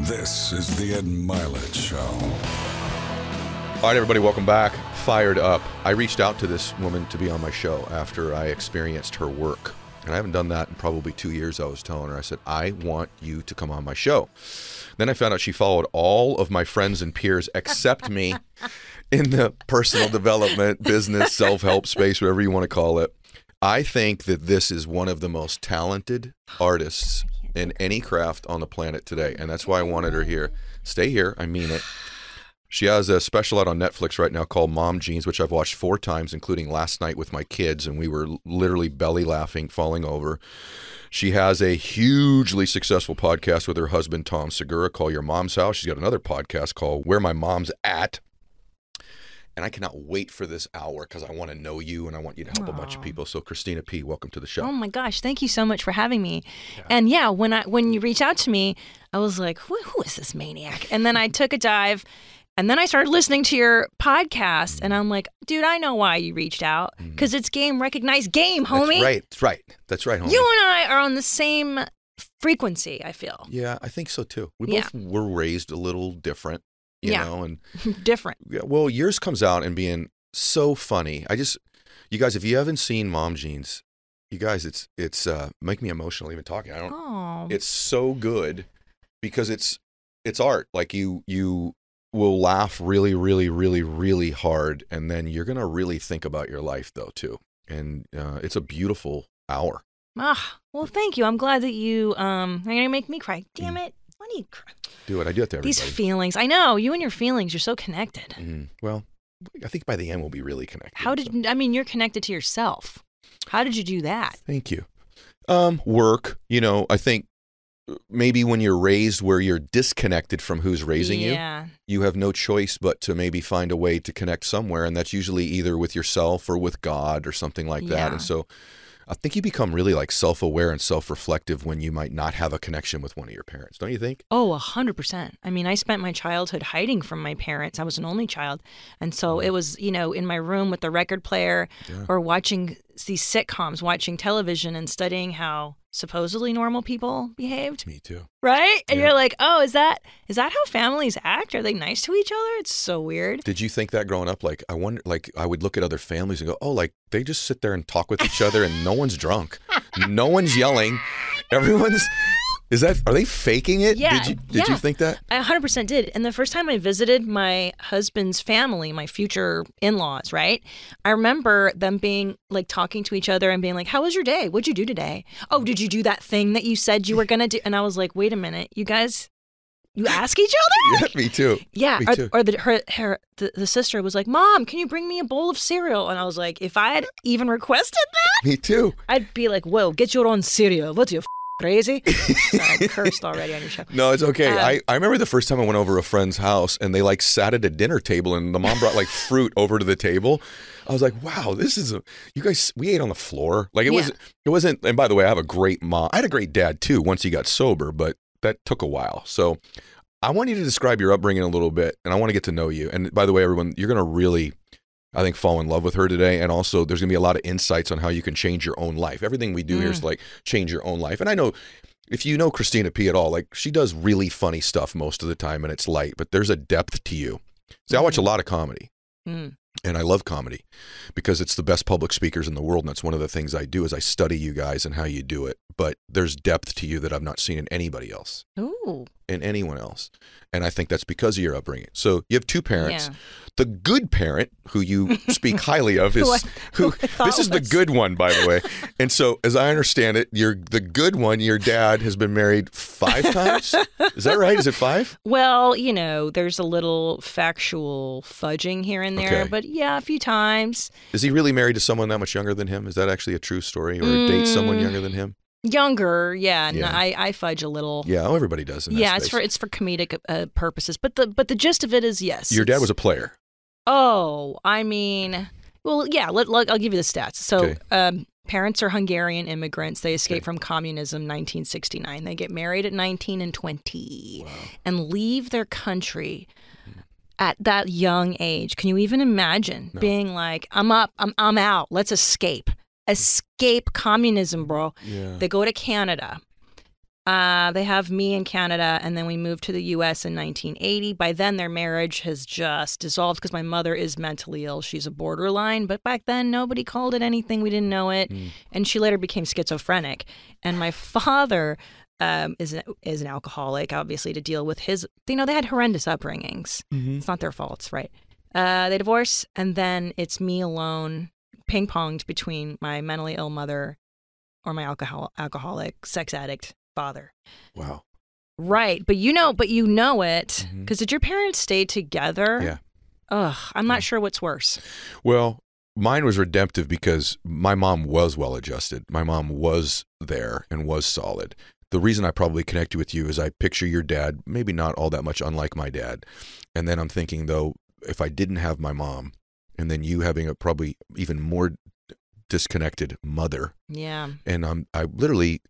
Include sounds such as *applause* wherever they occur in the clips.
This is the Ed Mylett Show. All right, everybody, welcome back. Fired up. I reached out to this woman to be on my show after I experienced her work. And I haven't done that in probably two years. I was telling her, I said, I want you to come on my show. Then I found out she followed all of my friends and peers except me *laughs* in the personal development, business, self help space, whatever you want to call it. I think that this is one of the most talented artists in any craft on the planet today. And that's why I wanted her here. Stay here. I mean it. She has a special out on Netflix right now called Mom Jeans, which I've watched four times, including last night with my kids, and we were literally belly laughing, falling over. She has a hugely successful podcast with her husband, Tom Segura, called Your Mom's House. She's got another podcast called Where My Mom's At. And I cannot wait for this hour because I want to know you and I want you to help a bunch of people. So, Christina P., welcome to the show. Oh my gosh, thank you so much for having me. And yeah, when I when you reached out to me, I was like, who, who is this maniac? And then I took a dive and then I started listening to your podcast and I'm like, dude, I know why you reached out because it's game recognized game, homie. Mm-hmm. That's right. That's right. That's right, homie. You and I are on the same frequency, I feel. yeah, I think so too. We Yeah. both were raised a little different, you Yeah. know, and *laughs* Different. Yeah, well, yours comes out and being so funny. I just, you guys, if you haven't seen Mom Jeans, you guys, it's it's uh, make me emotional even talking. I don't. Oh. It's so good because it's it's art. Like you you will laugh really, really, really, really hard, and then you're gonna really think about your life though too. And uh, it's a beautiful hour. Ah, well, thank you. I'm glad that you um are gonna make me cry. Mm. Damn it. Do you cry? Do it. I do it to everybody. These feelings. I know, you and your feelings, you're so connected. Mhm. Well, I think by the end we'll be really connected. How so. did I mean you're connected to yourself. How did you do that? Thank you. Um, work, you know, I think uh, maybe when you're raised where you're disconnected from who's raising you, you have no choice but to maybe find a way to connect somewhere. And that's usually either with yourself or with God or something like that. Yeah. And so I think you become really like self aware and self reflective when you might not have a connection with one of your parents, don't you think? Oh, a hundred percent. I mean, I spent my childhood hiding from my parents. I was an only child, and so mm. it was, you know, in my room with the record player, Yeah. or watching these sitcoms, watching television, and studying how supposedly normal people behaved. Me too. Right? And Yeah. you're like, oh, is that is that how families act? Are they nice to each other? It's so weird. Did you think that growing up? Like, I wonder, like, I would look at other families and go, oh, like, they just sit there and talk with each other and no one's drunk. No one's yelling. Everyone's, is that, are they faking it? Yeah, Did you, did you think that? I 100% did. And the first time I visited my husband's family, my future in laws, right? I remember them being like talking to each other and being like, How was your day? What'd you do today? Oh, did you do that thing that you said you were going to do? And I was like, Wait a minute, you guys, you ask each other? *laughs* Yeah, me too. Yeah, Me or, too. or the her, her the, the sister was like, "Mom, can you bring me a bowl of cereal?" And I was like, "If I had even requested that, Me too. I'd be like, "Whoa, get your own cereal. What are you f- crazy?" *laughs* Sorry, I cursed already on your show. No, it's okay. Um, I, I remember the first time I went over a friend's house and they like sat at a dinner table and the mom brought like *laughs* fruit over to the table. I was like, wow, this is a, you guys, we ate on the floor. Like it was, it wasn't, and by the way, I have a great mom. I had a great dad too once he got sober, but that took a while. So I want you to describe your upbringing a little bit and I want to get to know you. And by the way, everyone, you're going to really, I think, fall in love with her today. And also, there's going to be a lot of insights on how you can change your own life. Everything we do here is like change your own life. And I know if you know Christina P at all, like she does really funny stuff most of the time and it's light, but there's a depth to you. See, I watch a lot of comedy Mm. and I love comedy because it's the best public speakers in the world. And that's one of the things I do is I study you guys and how you do it. But there's depth to you that I've not seen in anybody else, Ooh, in anyone else. And I think that's because of your upbringing. So you have two parents. Yeah. The good parent, who you speak *laughs* highly of, is Who I- who. who This is the good one, by the way. *laughs* And so, as I understand it, you're the good one. Your dad has been married five times. Is that right? Is it five? *laughs* Well, you know, there's a little factual fudging here and there, Okay. but yeah, a few times. Is he really married to someone that much younger than him? Is that actually a true story, or date someone Mm. younger than him? Younger, yeah. and Yeah. I, I fudge a little. Yeah, oh, everybody does. Yeah, it's for it's for comedic uh, purposes, but the but the gist of it is yes. Your dad was a player. Oh, I mean, well, yeah. Let, let I'll give you the stats. So, Okay. um, parents are Hungarian immigrants. They escaped Okay. from communism, 1969. They get married at 19 and 20, and leave their country at that young age. Can you even imagine No. being like, "I'm up, I'm I'm out. Let's escape." Escape communism, bro. Yeah. They go to Canada. Uh, they have me in Canada, and then we moved to the U.S. in 1980. By then, their marriage has just dissolved because my mother is mentally ill. She's a borderline, but back then nobody called it anything. We didn't know it, and she later became schizophrenic. And my father um, is an, is an alcoholic, obviously, to deal with his. You know, they had horrendous upbringings. It's not their faults, right? Uh, they divorce, and then it's me alone, ping ponged between my mentally ill mother or my alcohol alcoholic sex addict father. Wow. Right, but you know, but you know it because did your parents stay together? Mm-hmm. Yeah. Ugh, I'm not sure what's worse. Well, mine was redemptive because my mom was well adjusted. My mom was there and was solid. The reason I probably connected with you is I picture your dad, maybe not all that much unlike my dad. And then I'm thinking, though, if I didn't have my mom, and then you having a probably even more disconnected mother, Yeah. and I'm I literally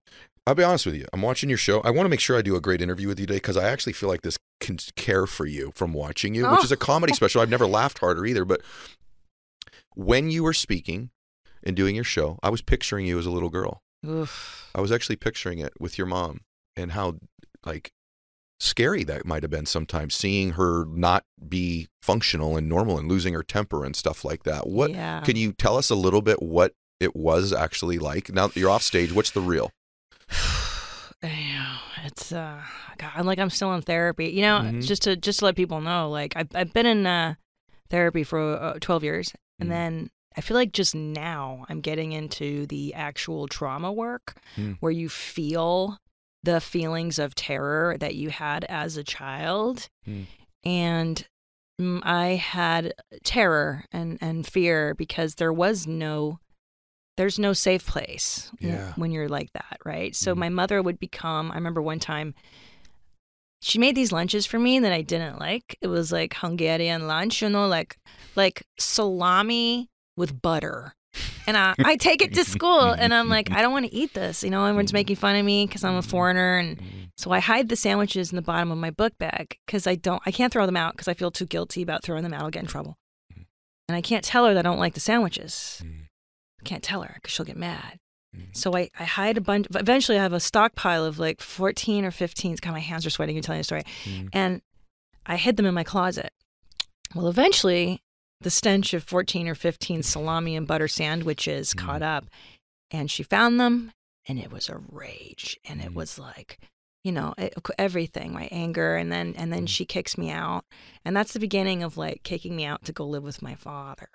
I'll be honest with you. I'm watching your show. I want to make sure I do a great interview with you today because I actually feel like this can care for you from watching you, which Oh. is a oh. comedy *laughs* special. I've never laughed harder either. But when you were speaking and doing your show, I was picturing you as a little girl. Oof. I was actually picturing it with your mom and how like scary that might have been sometimes seeing her not be functional and normal and losing her temper and stuff like that. What Yeah. can you tell us a little bit what it was actually like? Now that you're off stage, what's the real? *sighs* It's uh, God, I'm like I'm still in therapy. You know, Mhm. just to just to let people know, like I've I've been in uh, therapy for uh, 12 years, and Mm. then I feel like just now I'm getting into the actual trauma work, Mm. where you feel the feelings of terror that you had as a child, Mm. and mm, I had terror and and fear because there was no there's no safe place Yeah. when you're like that, right? So Mhm. my mother would become, I remember one time she made these lunches for me that I didn't like. It was like Hungarian lunch, you know, like like salami with butter. And I, I take it to school and I'm like, I don't want to eat this. You know, everyone's making fun of me because I'm a foreigner. And so I hide the sandwiches in the bottom of my book bag because I don't, I can't throw them out because I feel too guilty about throwing them out. I'll get in trouble. And I can't tell her that I don't like the sandwiches. I Can't tell her because she'll get mad. So I, I hide a bunch. Eventually, I have a stockpile of like 14 or 15. God, my hands are sweating. You're telling a story. Mm. And I hid them in my closet. Well, eventually, the stench of 14 or 15 salami and butter sandwiches mm. caught up. And she found them, and it was a rage. And it mm. was like, you know, it, everything, my anger. And then, and then mm. she kicks me out. And that's the beginning of like kicking me out to go live with my father.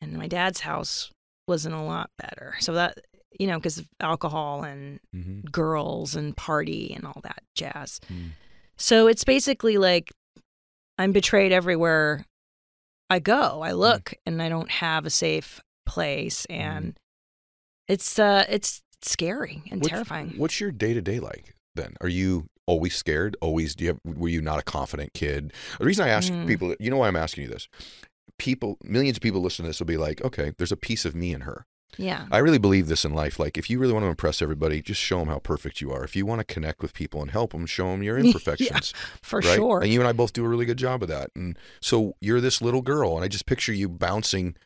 And my dad's house wasn't a lot better. So that, you know, because of alcohol and Mm-hmm. girls and party and all that jazz. So it's basically like I'm betrayed everywhere I go. I look and I don't have a safe place and it's uh it's scary and What's- terrifying. What's your day to day like then? Are you always scared? Always? Do you have? Were you not a confident kid? The reason I ask Mm. people, you know, why I'm asking you this. People, millions of people listen to this will be like, okay, there's a piece of me in her. Yeah. I really believe this in life. Like, if you really want to impress everybody, just show them how perfect you are. If you want to connect with people and help them, show them your *laughs* Yeah, imperfections. For right? sure. And you and I both do a really good job of that. And so you're this little girl, and I just picture you bouncing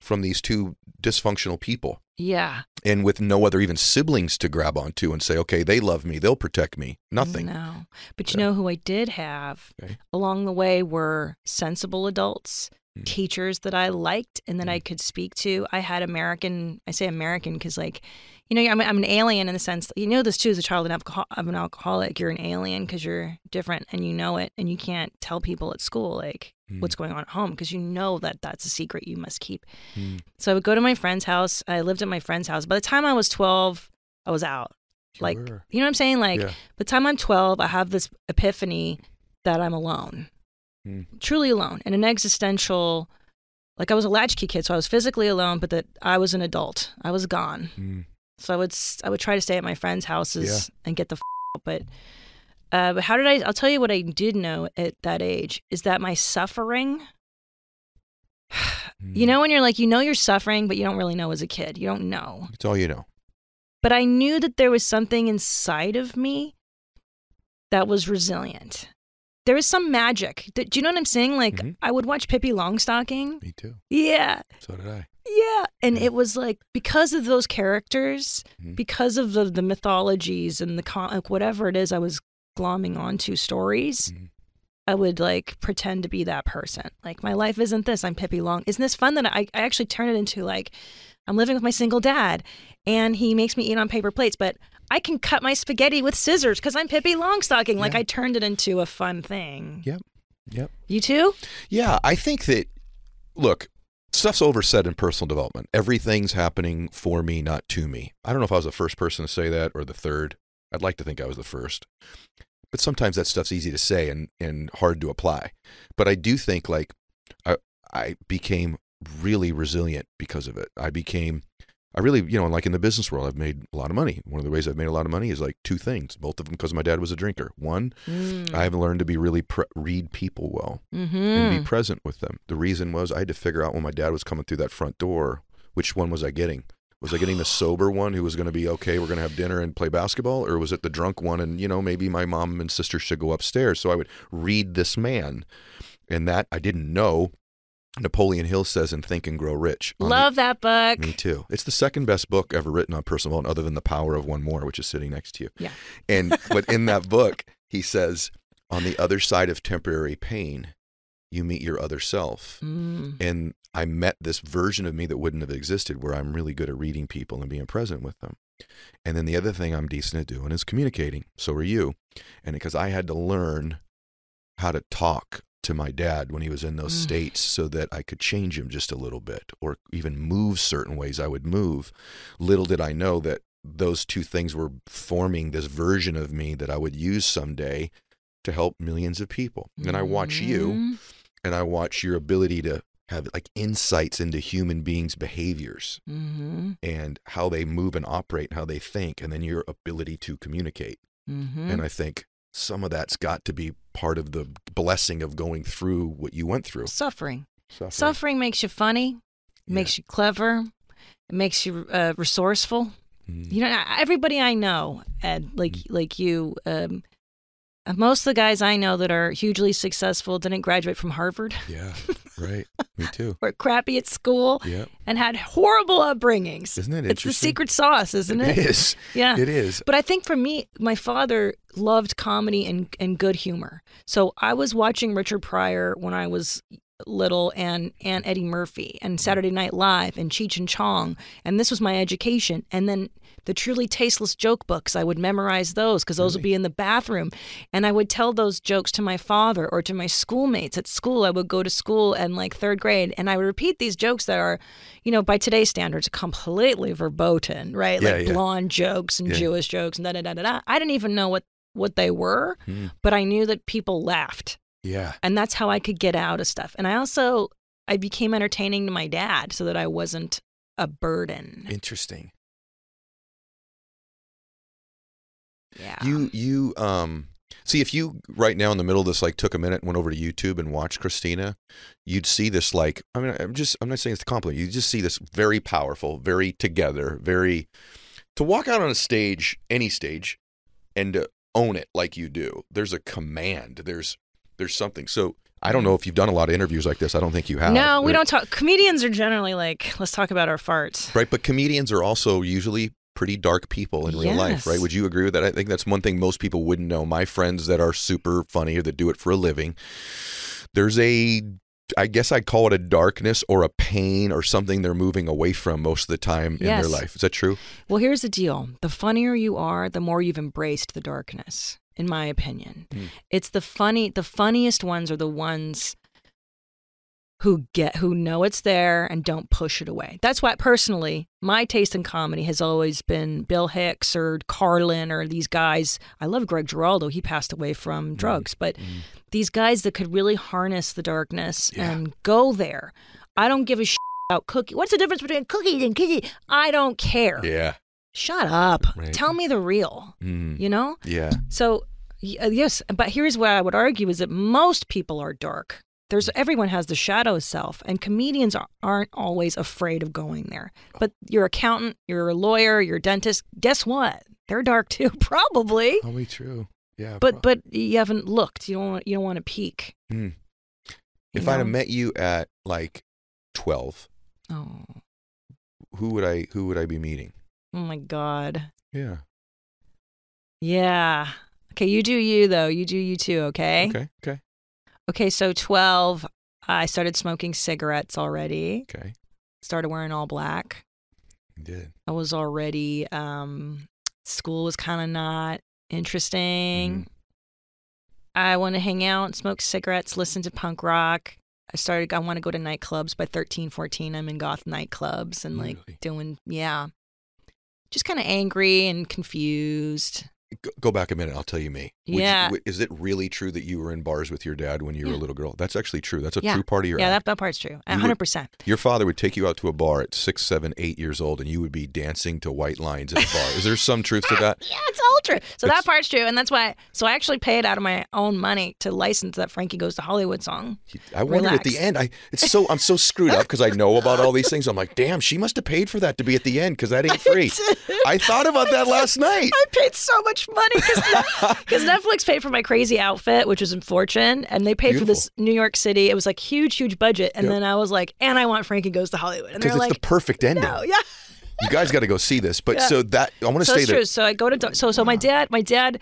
from these two dysfunctional people yeah. and with no other even siblings to grab onto and say, okay, they love me, they'll protect me. Nothing. No. But you Yeah. know who I did have Okay. along the way were sensible adults, Mm. teachers that I liked and that I could speak to. I had American, I say American because, like, you know, I'm, I'm an alien in the sense, you know, this too as a child of, an alcoholic. You're an alien because you're different and you know it. And you can't tell people at school, like, Mm. what's going on at home because you know that that's a secret you must keep. Mm. So I would go to my friend's house. I lived at my friend's house. By the time I was 12, I was out. Like, you know what I'm saying? Like, Yeah. by the time I'm 12, I have this epiphany that I'm alone, Hmm. truly alone, and an existential. Like I was a latchkey kid, so I was physically alone, but that I was an adult. I was gone. Mm. So I would I would try to stay at my friends' houses and get the f- out. But uh, but how did I? I'll tell you what I did know at that age is that my suffering. *sighs* You Mm. know when you're like you know you're suffering, but you don't really know as a kid. You don't know. It's all you know. But I knew that there was something inside of me that was resilient. There was some magic. Do you know what I'm saying? Like Mhm. I would watch Pippi Longstocking. Me too. Yeah, So did I. Yeah, and it was like because of those characters, Mhm. because of the the mythologies and the con- like whatever it is I was glomming onto stories. Mhm. I would like pretend to be that person. Like my life isn't this. I'm Pippi Long. Isn't this fun that I, I actually turn it into like I'm living with my single dad and he makes me eat on paper plates, but I can cut my spaghetti with scissors because I'm Pippi Longstocking. Like Yeah. I turned it into a fun thing. Yep. Yep. You too? Yeah, I think that look, stuff's oversaid in personal development. Everything's happening for me, not to me. I don't know if I was the first person to say that or the third. I'd like to think I was the first. But sometimes that stuff's easy to say and, and hard to apply. But I do think like I I became really resilient because of it. I became I really, you know, like in the business world, I've made a lot of money. One of the ways I've made a lot of money is like two things, both of them because my dad was a drinker. One, Mm. I've learned to be really pre- read people well mm-hmm. and be present with them. The reason was I had to figure out when my dad was coming through that front door, which one was I getting? Was I getting the *gasps* sober one who was going to be okay? We're going to have dinner and play basketball, or was it the drunk one? And you know, maybe my mom and sister should go upstairs. So I would read this man, and that I didn't know. Napoleon Hill says in Think and Grow Rich. on the- Love that book. me too. It's the second best book ever written on personal development, other than The Power of One More, which is sitting next to you. Yeah. And but in that *laughs* book, he says, on the other side of temporary pain, you meet your other self. Mm. And I met this version of me that wouldn't have existed, where I'm really good at reading people and being present with them. And then the other thing I'm decent at doing is communicating. So are you. And because I had to learn how to talk to my dad when he was in those Mm. states so that I could change him just a little bit or even move certain ways I would move. Little did I know that those two things were forming this version of me that I would use someday to help millions of people. And I watch you Mm. and I watch your ability to have like insights into human beings' behaviors Mm-hmm. and how they move and operate, and how they think, and then your ability to communicate. Mm-hmm. And I think some of that's got to be part of the blessing of going through what you went through. Suffering. Suffering. Suffering makes you funny. Yeah. makes you clever. It makes you uh, resourceful. Mm. You know, everybody I know, Ed, like like you, um, Uh, most of the guys I know that are hugely successful didn't graduate from Harvard, *laughs* Yeah, right. Me too. were crappy at school, Yeah. and had horrible upbringings. Isn't it interesting? It's the secret sauce, isn't it? It is. Yeah. It is. But I think for me, my father loved comedy and, and good humor. So I was watching Richard Pryor when I was little and and Eddie Murphy and Saturday Night Live and Cheech and Chong. And this was my education. And then the truly tasteless joke books I would memorize those because those would be in the bathroom. And I would tell those jokes to my father or to my schoolmates at school. I would go to school and like third grade and I would repeat these jokes that are you know by today's standards completely verboten right? Yeah, like yeah. blonde jokes and Yeah. Jewish jokes and da da da da da. I didn't even know what what they were Hmm. but I knew that people laughed Yeah. and that's how I could get out of stuff. And I also I became entertaining to my dad so that I wasn't a burden. Interesting. Yeah. You you um see if you right now in the middle of this like took a minute and went over to YouTube and watched Christina, you'd see this like I mean I'm just I'm not saying it's a compliment. You just see this very powerful, very together, very to walk out on a stage, any stage, and to own it like you do. There's a command. There's there's something. So I don't know if you've done a lot of interviews like this. I don't think you have. no, we They're- don't talk. Comedians are generally like, let's talk about our farts. Right, but comedians are also usually pretty dark people in real life, right? Would you agree with that? I think that's one thing most people wouldn't know. My friends that are super funny or that do it for a living, there's a I guess I'd call it a darkness or a pain or something they're moving away from most of the time in their Yes. life. Is that true? Well, here's the deal the funnier you are, the more you've embraced the darkness, in my opinion. Hmm. It's the funny, the funniest ones are the ones who get who know it's there and don't push it away. That's why personally, my taste in comedy has always been Bill Hicks or Carlin or these guys. I love Greg Giraldo. He passed away from drugs, but these guys that could really harness the darkness Yeah. and go there. I don't give a shit about cookie. What's the difference between cookies and cookie? I don't care. Yeah. Shut up. Right. Tell me the real. Mm. You know? Yeah. So uh, yes, but here's what I would argue is that most people are dark. There's everyone has the shadow self, and comedians are, aren't always afraid of going there. But your accountant, your lawyer, your dentist, guess what? They're dark *laughs* too, probably. Probably true. Yeah. But but you haven't looked. You don't want, you don't want to peek. You if I'd have met you at like 12, oh who would I who would I be meeting? Oh my god. Yeah. Yeah. Okay, you do you though. You do you too, okay? Okay. Okay. Okay, so 12 I started smoking cigarettes already. Okay. Started wearing all black. You did. I was already um school was kind of not interesting. Mhm. I want to hang out, smoke cigarettes, listen to punk rock. I started I want to go to nightclubs by 13, 14. I'm in goth nightclubs and like doing yeah. Just kind of angry and confused. Go, back a minute. I'll tell you me. Would Yeah. w- is it really true that you were in bars with your dad when you were a hmm. little girl? That's actually true. That's a Yeah. true part of your yeah, that, that part's true. You were- hundred percent. Your father would take you out to a bar at six, seven, eight years old, and you would be dancing to white lines in a bar. Is there some truth to that? *laughs* Yeah, it's all true. So It's- that part's true, and that's why. So I actually paid out of my own money to license that Frankie Goes to Hollywood song. I wondered at the end. I it's so I'm so screwed up because I know about all these things. I'm like, damn, she must have paid for that to be at the end because that ain't *laughs* free. I thought about that last night. *laughs* I paid so much money *laughs* because Netflix paid for my crazy outfit, which was in Fortune, and they paid for this New York City. It was like huge, huge budget, and Yep. then I was like, and I want Frankie Goes to Hollywood, and Because it's like, the perfect ending. no, yeah. You guys got to go see this. But Yeah. so that I want to So say that true. So I go to so so my dad my dad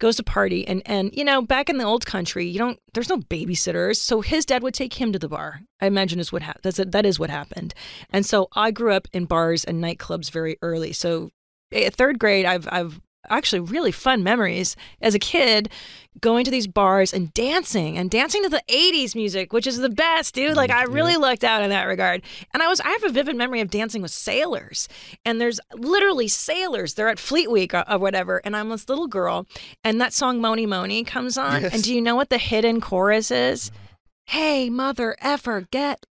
goes to party and and you know back in the old country you don't there's no babysitters so his dad would take him to the bar I imagine is what happened that's that is what happened and so I grew up in bars and nightclubs very early so at third grade I've I've actually really fun memories as a kid going to these bars and dancing and dancing to the 80s music which is the best dude like I mm, really lucked out in that regard and I was I have a vivid memory of dancing with sailors and there's literally sailors they're at Fleet Week or, or whatever and I'm this little girl and that song Mony Mony comes on Yes. and do you know what the hidden chorus is hey mother effer get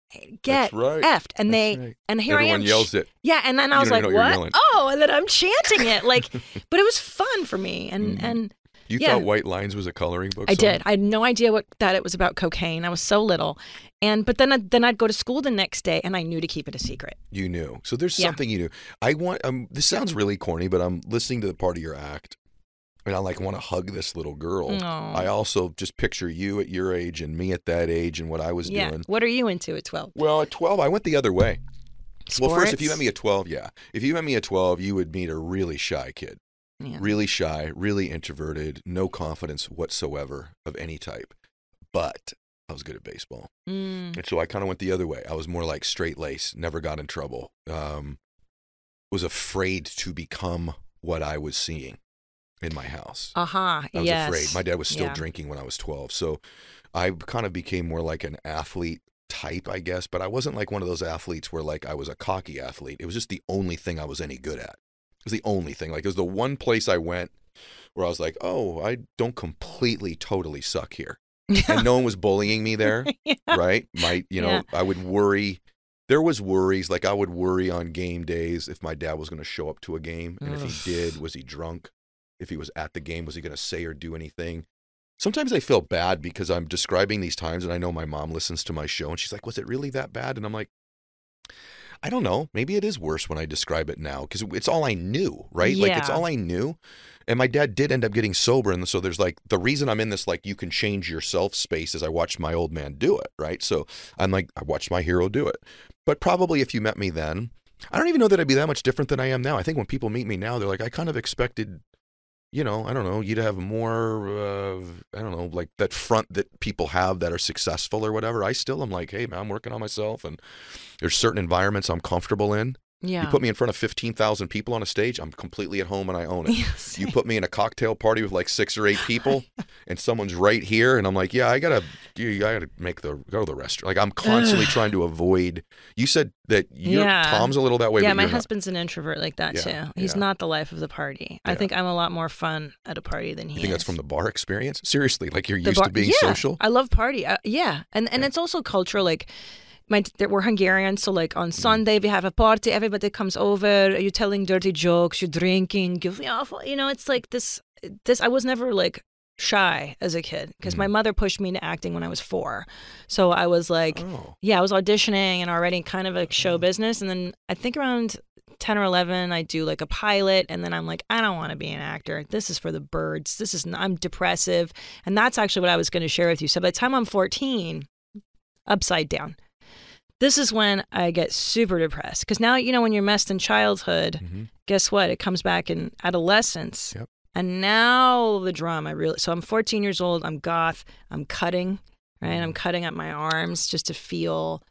get That's right. effed and That's they right. and here everyone I am yells it. yeah, and then I You was like, what "What?" And then I'm chanting it, like, *laughs* but it was fun for me, and Mhm. and You Yeah. thought White Lines was a coloring book? I song? did. I had no idea what that it was about cocaine. I was so little, and but then I, then I'd go to school the next day, and I knew to keep it a secret. You knew. So there's Yeah. something you knew. I want. Um, this sounds really corny, but I'm listening to the part of your act, and I like want to hug this little girl. Aw. I also just picture you at your age and me at that age and what I was yeah. doing. What are you into at twelve? Well, at 12, I went the other way. Well, first, if you met me at 12, yeah. If you met me at 12, you would meet a really shy kid. Yeah. Really shy, really introverted, no confidence whatsoever of any type. But I was good at baseball. Mm. And so I kind of went the other way. I was more like straight lace, never got in trouble. Um, was afraid to become what I was seeing in my house. Aha. I was yes. afraid. My dad was still Yeah. drinking when I was 12. So I kind of became more like an athlete type, I guess. But I wasn't like one of those athletes where like I was a cocky athlete. It was just the only thing I was any good at. It was the only thing. Like it was the one place I went where I was like, oh, I don't completely, totally suck here. And no one was bullying me there *laughs* Yeah. right? My, you know, Yeah. I would worry. There was worries, like I would worry on game days if my dad was going to show up to a game, and if he did, was he drunk? If he was at the game, was he going to say or do anything? Sometimes I feel bad because I'm describing these times, and I know my mom listens to my show, and she's like, "Was it really that bad?" And I'm like, I don't know. Maybe it is worse when I describe it now because it's all I knew, right? Like it's all I knew. And my dad did end up getting sober. And so there's like the reason I'm in this, like, you can change yourself space is I watched my old man do it, right? So I'm like, I watched my hero do it. But probably if you met me then, I don't even know that I'd be that much different than I am now. I think when people meet me now, they're like, I kind of expected, you know, I don't know, you'd have more, uh, I don't know, like that front that people have that are successful or whatever. I still am like, hey, man, I'm working on myself. And there's certain environments I'm comfortable in. Yeah. You put me in front of 15,000 people on a stage, I'm completely at home and I own it. Yes. *laughs* You put me in a cocktail party with like six or eight people, *laughs* and someone's right here, and I'm like, yeah, I gotta, you gotta make the go to the restaurant. Like I'm constantly trying to avoid. You said that Yeah. Tom's a little that way. yeah, my you're not. husband's an introvert like that Yeah, too. He's yeah. not the life of the party. I think I'm a lot more fun at a party than he You think that's from the bar experience? Seriously, like you're The used bar- to being yeah, social. I love party. Uh, yeah, and and it's also cultural. Like my we're Hungarian, so like Mm. on Sunday we have a party. Everybody comes over. You're telling dirty jokes. You're drinking. You you know, it's like this. This I was never like shy as a kid because my Mhm. mother pushed me into acting when I was four. So I was like, Oh, yeah, I was auditioning and already kind of like show business. And then I think around 10 or 11, I do like a pilot. And then I'm like, I don't want to be an actor. This is for the birds. This is, I'm depressive. And that's actually what I was going to share with you. So by the time I'm 14, upside down. This is when I get super depressed because now you know when you're messed in childhood, hmm guess what? It comes back in adolescence. Yep. And now the drama really. So I'm 14 years old. I'm goth. I'm cutting, right? I'm cutting up my arms just to feel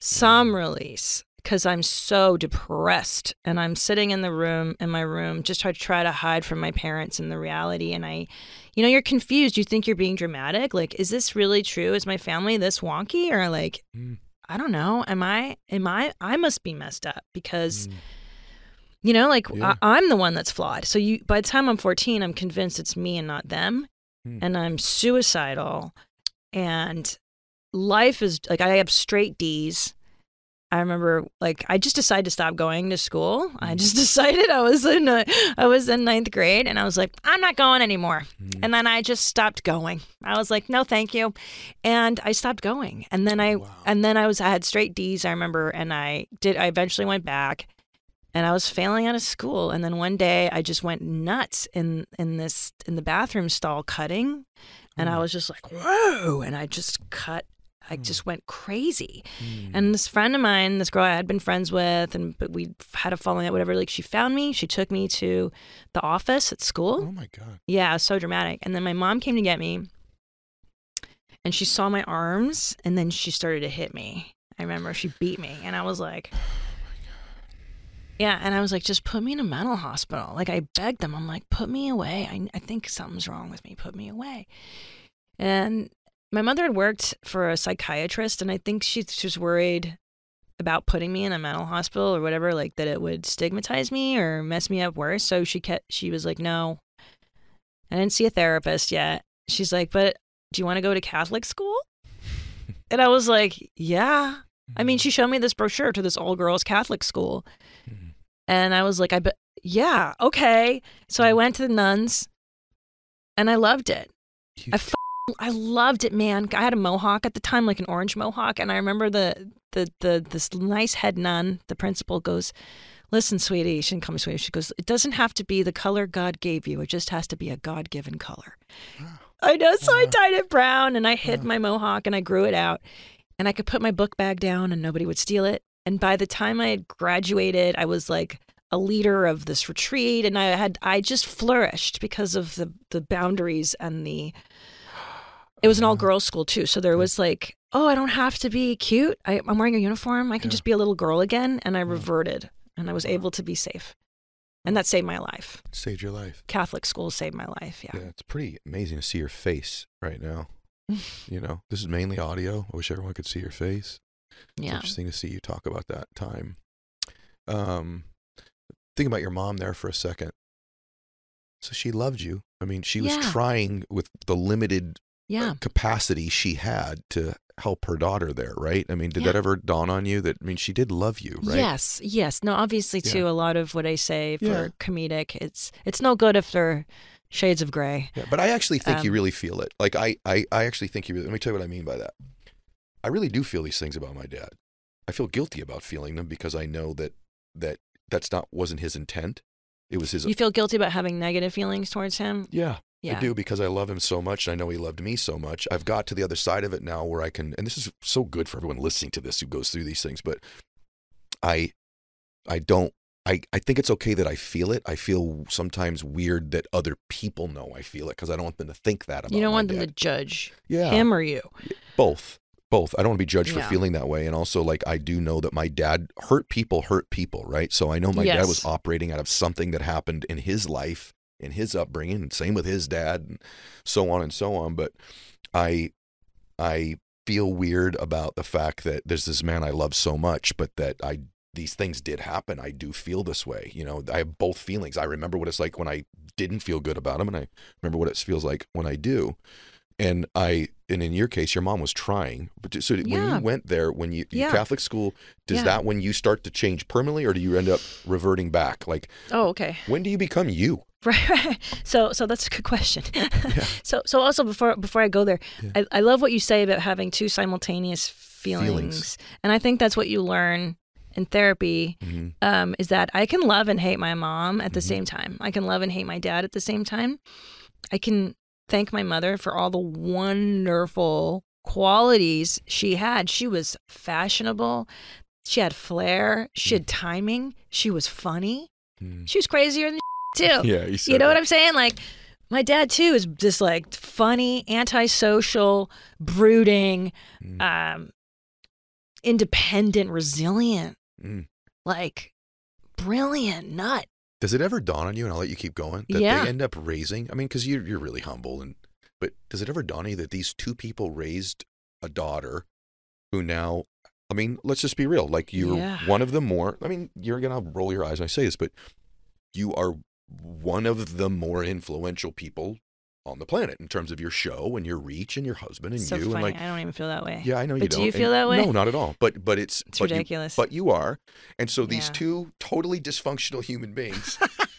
some release because I'm so depressed. And I'm sitting in the room, in my room, just try to try to hide from my parents and the reality. And I, you know, you're confused. You think you're being dramatic. Like, is this really true? Is my family this wonky? Or like, Mm. I don't know. Am I, am I, I must be messed up because. Mm. You know, like Yeah. I, I'm the one that's flawed. So you, by the time I'm 14, I'm convinced it's me and not them, Hmm. and I'm suicidal, and life is like I have straight D's. I remember, like, I just decided to stop going to school. I just *laughs* decided I was in, a, I was in ninth grade, and I was like, I'm not going anymore. Mm. And then I just stopped going. I was like, no, thank you, and I stopped going. And then I, Wow. and then I was, I had straight D's. I remember, and I did. I eventually went back, and I was failing out of school. And then one day I just went nuts in in this in the bathroom stall cutting, and I Mm. was just like, whoa! And I just cut. I Mm. just went crazy. Mm. And this friend of mine, this girl I had been friends with, and but we had a falling out, whatever. Like she found me. She took me to the office at school. oh my god. Yeah, it was so dramatic. And then my mom came to get me, and she saw my arms, and then she started to hit me. I remember she beat me, and I was like, *sighs* Oh my god. yeah, and I was like, just put me in a mental hospital. Like I begged them, I'm like, put me away. I, I think something's wrong with me. Put me away. And my mother had worked for a psychiatrist, and I think she, was worried about putting me in a mental hospital or whatever, like that it would stigmatize me or mess me up worse. So she kept, she was like, no, I didn't see a therapist yet. She's like, but do you want to go to Catholic school? And I was like, yeah. I mean, she showed me this brochure to this all girls Catholic school. Mhm. And I was like, I bet, yeah, okay. So I went to the nuns and I loved it. You- I, I loved it, man. I had a mohawk at the time, like an orange mohawk. And I remember the, the, the, this nice head nun, the principal goes, listen, sweetie, she didn't call me sweetie. She goes, it doesn't have to be the color God gave you. It just has to be a God given color. I know. So I dyed it brown and I hid my mohawk and I grew it out. And I could put my book bag down and nobody would steal it. And by the time I had graduated, I was like a leader of this retreat and I had I just flourished because of the the boundaries and the it was an all girls school too. So there was like, oh, I don't have to be cute. I, I'm wearing a uniform. I can Yeah. just be a little girl again. And I reverted and I was able to be safe. And that saved my life. saved your life. Catholic school saved my life. Yeah. it's pretty amazing to see your face right now. *laughs* you know, this is mainly audio. I wish everyone could see your face. It's Yeah. interesting to see you talk about that time. Um, think about your mom there for a second. So she loved you. I mean, she was Yeah. trying with the limited Yeah. capacity she had to help her daughter there, right? I mean, did that ever dawn on you that I mean, she did love you, right? Yes, yes. No, obviously Yeah. too. A lot of what I say for Yeah. comedic, it's it's no good if they're shades of gray. Yeah, but I actually think you Um, really feel it. Like I, I, I actually think you. Really, let me tell you what I mean by that. I really do feel these things about my dad. I feel guilty about feeling them because I know that that that's not wasn't his intent. It was his. You feel guilty about having negative feelings towards him. yeah, Yeah. I do because I love him so much and I know he loved me so much. I've got to the other side of it now where I can, and this is so good for everyone listening to this who goes through these things. But I, I don't. I, I think it's okay that I feel it. I feel sometimes weird that other people know I feel it because I don't want them to think that about You don't want them dad. to judge yeah. him or you. both both i don't want to be judged for feeling that way and also like i do know that my dad hurt people hurt people right so i know my dad was operating out of something that happened in his life in his upbringing and same with his dad and so on and so on but i i feel weird about the fact that there's this man i love so much but that i these things did happen i do feel this way you know i have both feelings i remember what it's like when i didn't feel good about him and i remember what it feels like when i do and I, and in your case, your mom was trying. But so when you went there, when you, you Yeah. Catholic school, does Yeah. that when you start to change permanently, or do you end up reverting back? Like, Oh, okay. when do you become you? *laughs* Right. So, so that's a good question. *laughs* So, so also before before I go there, Yeah. I, I love what you say about having two simultaneous feelings, Feelings. and I think that's what you learn in therapy. hmm Um, is that I can love and hate my mom at the Mhm. same time. I can love and hate my dad at the same time. I can thank my mother for all the wonderful qualities she had. She was fashionable. She had flair. She had timing. She was funny. Mm. She was crazier than too. *laughs* Yeah, you, You know what I'm saying? Like my dad too is just like funny, antisocial, brooding, Mm. um, independent, resilient, Mm. like brilliant nut. Does it ever dawn on you, and I'll let you keep going, that Yeah. they end up raising? I mean, because you're you're really humble, and but does it ever dawn on you that these two people raised a daughter who now? I mean, let's just be real. Like you're Yeah. one of the more. I mean, you're gonna roll your eyes when I say this, but you are one of the more influential people on the planet in terms of your show and your reach and your husband and so you funny. and like I don't even feel that way. yeah i know you But don't do you And- feel that way? no not at all but but it's It's but you- ridiculous. but you are and so these Yeah. two totally dysfunctional human beings *laughs*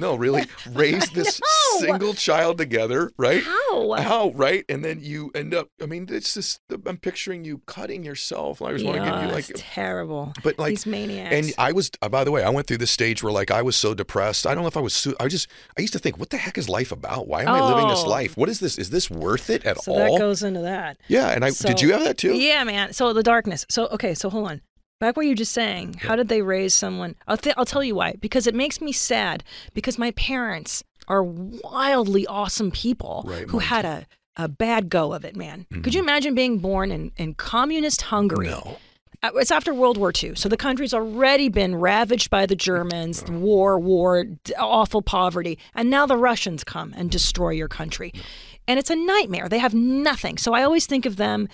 no really *laughs* raise this single child together right How? how right and then you end up i mean it's just i'm picturing you cutting yourself i just want to give you Yeah, like terrible. but like These maniacs. and I was, uh, by the way, I went through this stage where like I was so depressed. I don't know if I was, su- I just, I used to think, what the heck is life about? Why am I living this Oh. life? What is this? Is this worth it at so all? that goes into that. yeah. And I, did you have that too? Yeah, man. So the darkness. So okay, so hold on. Back what you were just saying. How did they raise someone? I'll th- I'll tell you why. Because it makes me sad. Because my parents are wildly awesome people Right, who had a a bad go of it, man. Could you imagine being born in, in communist Hungary? No. Uh, It's after World War II, so the country's already been ravaged by the Germans, war, war, awful poverty, and now the Russians come and destroy your country, and it's a nightmare. They have nothing. So I always think of them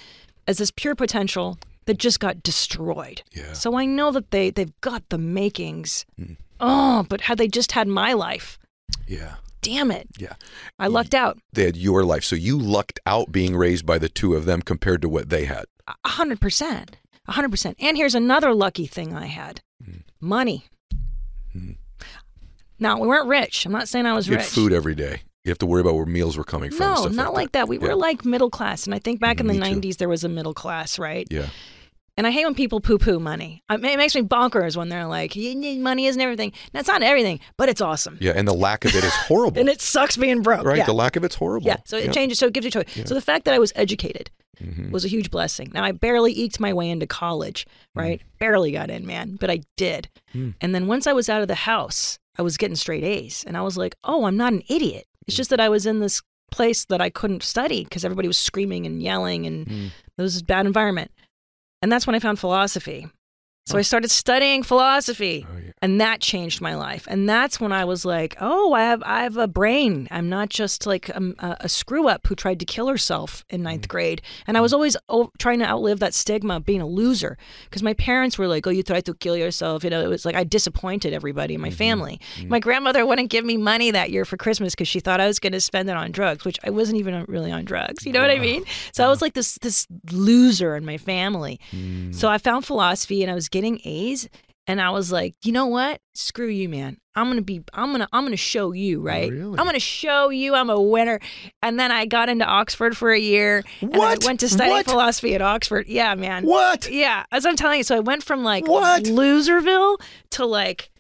as this pure potential that just got destroyed. Yeah. So I know that they they've got the makings. Mm. Oh, but had they just had my life, Yeah. damn it, Yeah. I lucked out. They had your life. So you lucked out being raised by the two of them compared to what they had. A hundred percent. A hundred percent. And here's another lucky thing I had. Hmm. Money. Mm. Now we weren't rich. I'm not saying I was rich. You had rich. food every day. You have to worry about where meals were coming from. No, stuff not like that. We Yeah. were like middle class. And I think back in mm, the Me too. 90s there was a middle class, right? Yeah. And I hate when people poo poo money. It makes me bonkers when they're like, "You need money isn't everything. That's not everything, but it's awesome. Yeah. And the lack of it is *laughs* horrible. And it sucks being broke. right. Yeah. The lack of it's horrible. Yeah, so it changes. So it gives you choice. So the fact that I was educated Mhm. was a huge blessing. Now I barely eked my way into college, right? Barely got in, man, but I did. Mm. And then once I was out of the house, I was getting straight A's, and I was like, "Oh, I'm not an idiot. It's just that I was in this place that I couldn't study because everybody was screaming and yelling, and Mm. it was a bad environment." And that's when I found philosophy. So I started studying philosophy. Oh, yeah. And that changed my life. And that's when I was like, oh, I have I have a brain. I'm not just like um, a, a, a screw up who tried to kill herself in ninth mm. grade. And I was mm. always o- trying to outlive that stigma of being a loser because my parents were like, oh, you tried to kill yourself. You know, it was like I disappointed everybody in my mm-hmm. family. Mm. My grandmother wouldn't give me money that year for Christmas because she thought I was going to spend it on drugs, which I wasn't even really on drugs. You know what I mean? So I was like this this loser in my family. So I found philosophy and I was getting A's and I was like, you know what? Screw you, man. I'm gonna be I'm gonna I'm gonna show you, right? Really? I'm gonna show you I'm a winner. And then I got into Oxford for a year. And What? I went to study What? philosophy at Oxford. Yeah, man. What? Yeah, as I'm telling you. So I went from like What? loserville to like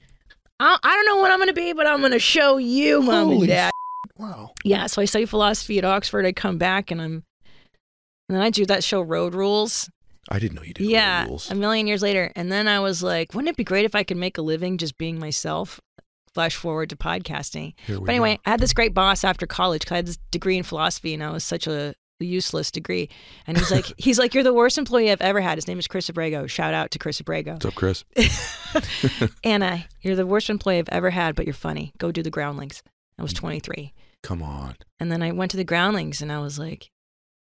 I, I don't know what I'm gonna be, but I'm gonna show you, mom Holy and dad. Wow. Yeah, so I studied philosophy at Oxford. I come back and I'm and then I do that show Road Rules. I didn't know you did Yeah, rules. a million years later. And then I was like, wouldn't it be great if I could make a living just being myself? Flash forward to podcasting. But anyway, go. I had this great boss after college I had this degree in philosophy and I was such a useless degree. And he's like, *laughs* he's like, you're the worst employee I've ever had. His name is Cris Abrego. Shout out to Cris Abrego. What's up, Chris? *laughs* *laughs* Anna, you're the worst employee I've ever had, but you're funny. Go do the groundlings. I was mm. 23. Come on. And then I went to the groundlings and I was like,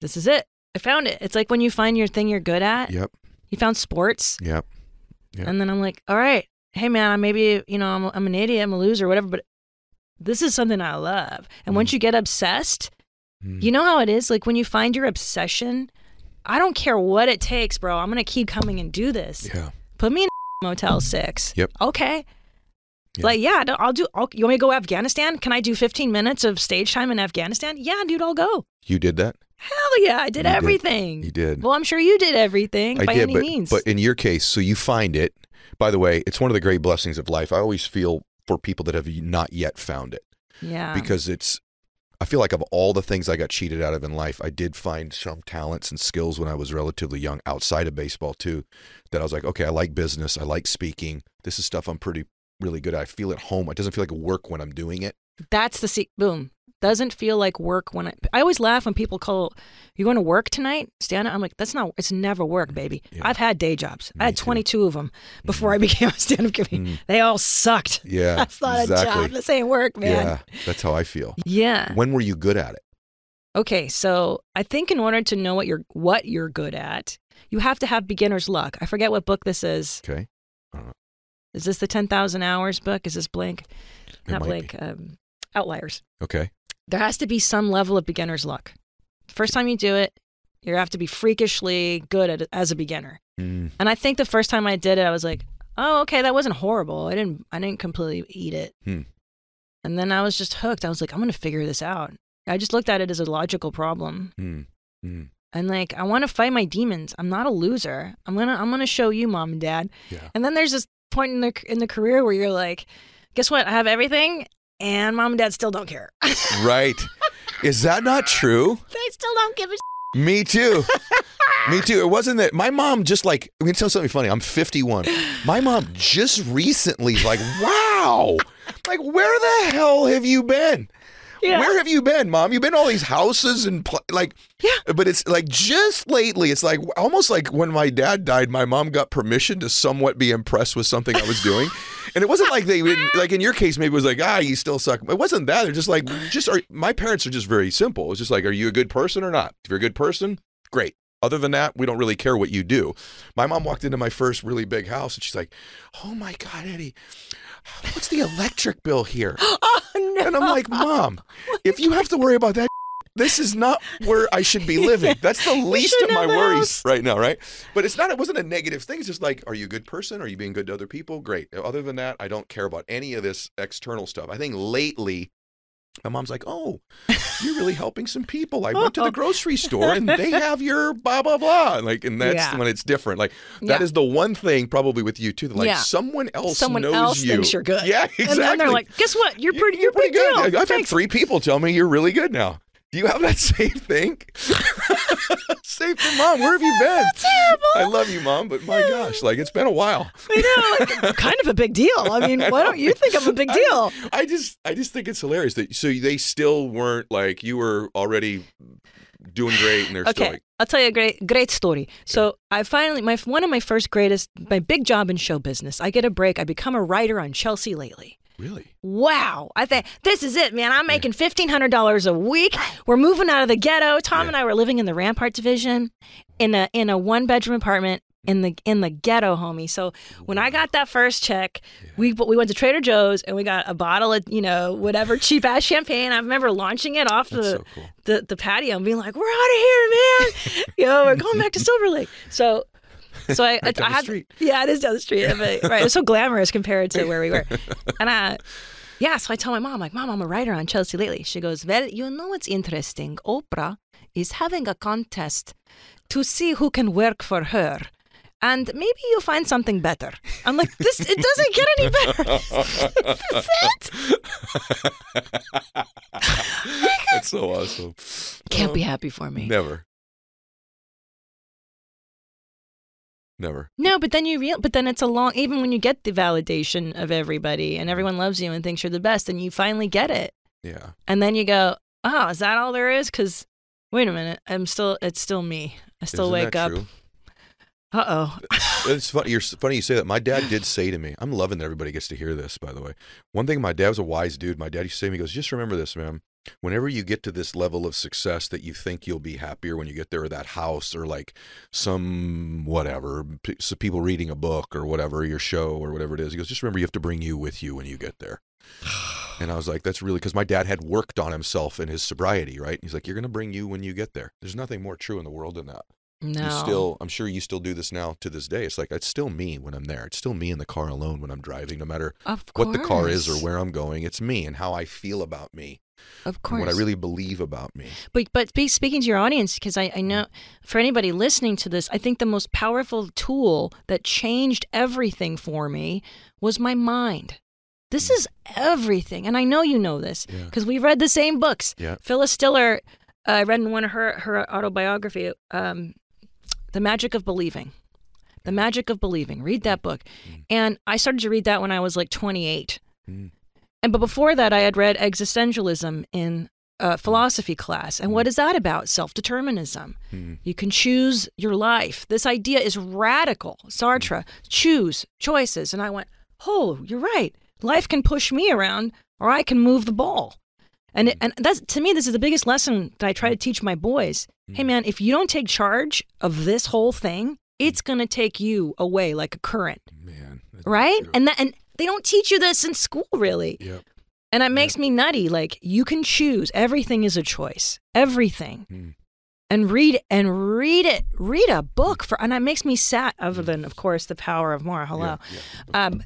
this is it. I found it. It's like when you find your thing you're good at. Yep. You found sports. Yep. Yeah. And then I'm like, all right, hey man, I maybe you know I'm I'm an idiot, I'm a loser, whatever, but this is something I love. And once you get obsessed, Mm. you know how it is. Like when you find your obsession, I don't care what it takes, bro. I'm gonna keep coming and do this. Yeah. Put me in Motel Six. Yep. Okay. Yeah. Like yeah, I'll do. I'll, you want me to go Afghanistan? Can I do 15 minutes of stage time in Afghanistan? Yeah, dude, I'll go. You did that? Hell yeah, I did You did. everything. You did. Well, I'm sure you did everything I by did, any but, means. but in your case, so you find it. By the way, it's one of the great blessings of life. I always feel for people that have not yet found it yeah. because it's I feel like of all the things I got cheated out of in life, I did find some talents and skills when I was relatively young outside of baseball too. That I was like, okay, I like business, I like speaking. This is stuff I'm pretty really good at. I feel at home. It doesn't feel like work when I'm doing it. That's the se- boom. Doesn't feel like work when I. I always laugh when people call, "You going to work tonight, Stan?" I'm like, "That's not. It's never work, baby. Yeah. I've had day jobs. I Me had too. 22 of them before I *laughs* became a stand-up comedian. Mm. They all sucked. *laughs* Yeah, That's not a job. This ain't work, man. Yeah, that's how I feel. Yeah. When were you good at it? Okay, so I think in order to know what you're what you're good at, you have to have beginner's luck. I forget what book this is. Okay, Is this the 10,000 hours book? Is this blank? Not blank. Um, outliers. okay, There has to be some level of beginner's luck. First time you do it, you have to be freakishly good at it as a beginner. Mm, And I think the first time I did it, I was like, "Oh, okay, that wasn't horrible. I didn't, I didn't completely eat it." Hmm. And then I was just hooked. I was like, "I'm gonna figure this out." I just looked at it as a logical problem, mm, mm. and like, I want to fight my demons. I'm not a loser. I'm gonna, I'm gonna show you, mom and dad. Yeah. And then there's this point in the in the career where you're like, "Guess what? I have everything." And mom and dad still don't care. *laughs* Right. Is that not true? they still don't give a Me too. Me too. It wasn't that my mom just like let me tell something funny. I'm 51. My mom just recently like, wow. Like where the hell have you been? Yeah. Where have you been, mom? You've been all these houses and pl- like Yeah. But it's like just lately it's like almost like when my dad died, my mom got permission to somewhat be impressed with something I was doing. *laughs* And it wasn't like they would like in your case maybe it was like, "Ah, you still suck." It wasn't that. They're just like just are my parents are just very simple. It's just like, "Are you a good person or not?" If you're a good person, great. Other than that, we don't really care what you do. My mom walked into my first really big house and she's like, "Oh my god, Eddie, what's the electric bill here?" *gasps* Oh no. And I'm like, "Mom, if you have to worry about that, this is not where I should be living. That's the *laughs* least of my worries house. right now, right?" But it's not. It wasn't a negative thing. It's just like, "Are you a good person? Are you being good to other people?" Great. Other than that, I don't care about any of this external stuff. I think lately. My mom's like, "Oh, you're really helping some people. I went to the oh. grocery store and they *laughs* have your blah blah blah." And like, and that's Yeah. when it's different. Like that Yeah. is the one thing probably with you too. That like Yeah. someone else Someone knows else you. thinks you're good. Yeah, exactly. And then they're like, "Guess what? You're pretty. You're, pretty big good. I've had three people tell me you're really good now. Do you have that *laughs* same thing? *laughs* same thing, mom. Where have you been? terrible. I love you, mom, but my gosh, like it's been a while. I know, like, *laughs* kind of a big deal. I mean, why don't you think I'm a big deal? I just, I just think it's hilarious that so they still weren't like you were already doing great, and they're still Okay, like, I'll tell you a great great story. So I finally my one of my first greatest my big job in show business. I get a break. I become a writer on Chelsea Lately. Really? Wow, I think this is it, man. I'm making fifteen hundred dollars a week. We're moving out of the ghetto. Tom Yeah. and I were living in the Rampart division, in a in a one bedroom apartment in the in the ghetto, homie. So when I got that first check, we we went to Trader Joe's and we got a bottle of you know whatever cheap ass champagne. I remember launching it off the, so cool. the the patio and being like, "We're out of here, man! *laughs* you know, we're going back to Silver Lake." So. *laughs* So I, Right down I the had, street. yeah, it is down the street. But, right, it's so glamorous compared to where we were. *laughs* And I, yeah, so I tell my mom, like, Mom, I'm a writer on Chelsea Lately. She goes, Well, you know what's interesting? Oprah is having a contest to see who can work for her. And maybe you'll find something better. I'm like, this it doesn't get any better. this *laughs* is it. That's so awesome. Can't be happy for me. Never. Never. No, but then you real but then it's a long even when you get the validation of everybody and everyone loves you and thinks you're the best and you finally get it. Yeah. And then you go, "Oh, is that all there is?" Cuz wait a minute, I'm still it's still me. I still Isn't wake up. true? Uh-oh. It's funny. You're funny you say that. My dad did say to me, I'm loving that everybody gets to hear this, by the way. One thing my dad was a wise dude. My dad used to say to me, he goes, just remember this, man. Whenever you get to this level of success that you think you'll be happier when you get there, or that house, or like some whatever, p- so people reading a book or whatever, your show or whatever it is, he goes, just remember you have to bring you with you when you get there. *sighs* And I was like, that's really because my dad had worked on himself in his sobriety, right? He's like, you're going to bring you when you get there. There's nothing more true in the world than that. No. You still, I'm sure you still do this now to this day. It's like it's still me when I'm there. It's still me in the car alone when I'm driving, no matter what the car is or where I'm going. It's me and how I feel about me Of course. what I really believe about me. But but be, speaking to your audience, because I, I know for anybody listening to this, I think the most powerful tool that changed everything for me was my mind. This is everything. And I know you know this Yeah. because we've read the same books. Yeah. Phyllis Diller, uh, I read in one of her, her autobiography, um, The Magic of Believing. The Magic of Believing. Read that book. And I started to read that when I was like 28. Mm. And but before that, I had read existentialism in uh, philosophy class. And what is that about? Self determinism. Mm. You can choose your life. This idea is radical. Sartre, choose choices. And I went, oh, you're right. Life can push me around, or I can move the ball. And it, and that's to me, this is the biggest lesson that I try to teach my boys. Hey, man, if you don't take charge of this whole thing, it's gonna take you away like a current, Man. right? true. And that and they don't teach you this in school, really. Yep. And it makes me nutty. Like you can choose. Everything is a choice. Everything. Mm. And read and read it. Read a book for and it makes me sad, other than of course the power of more. Hello. Yeah, Um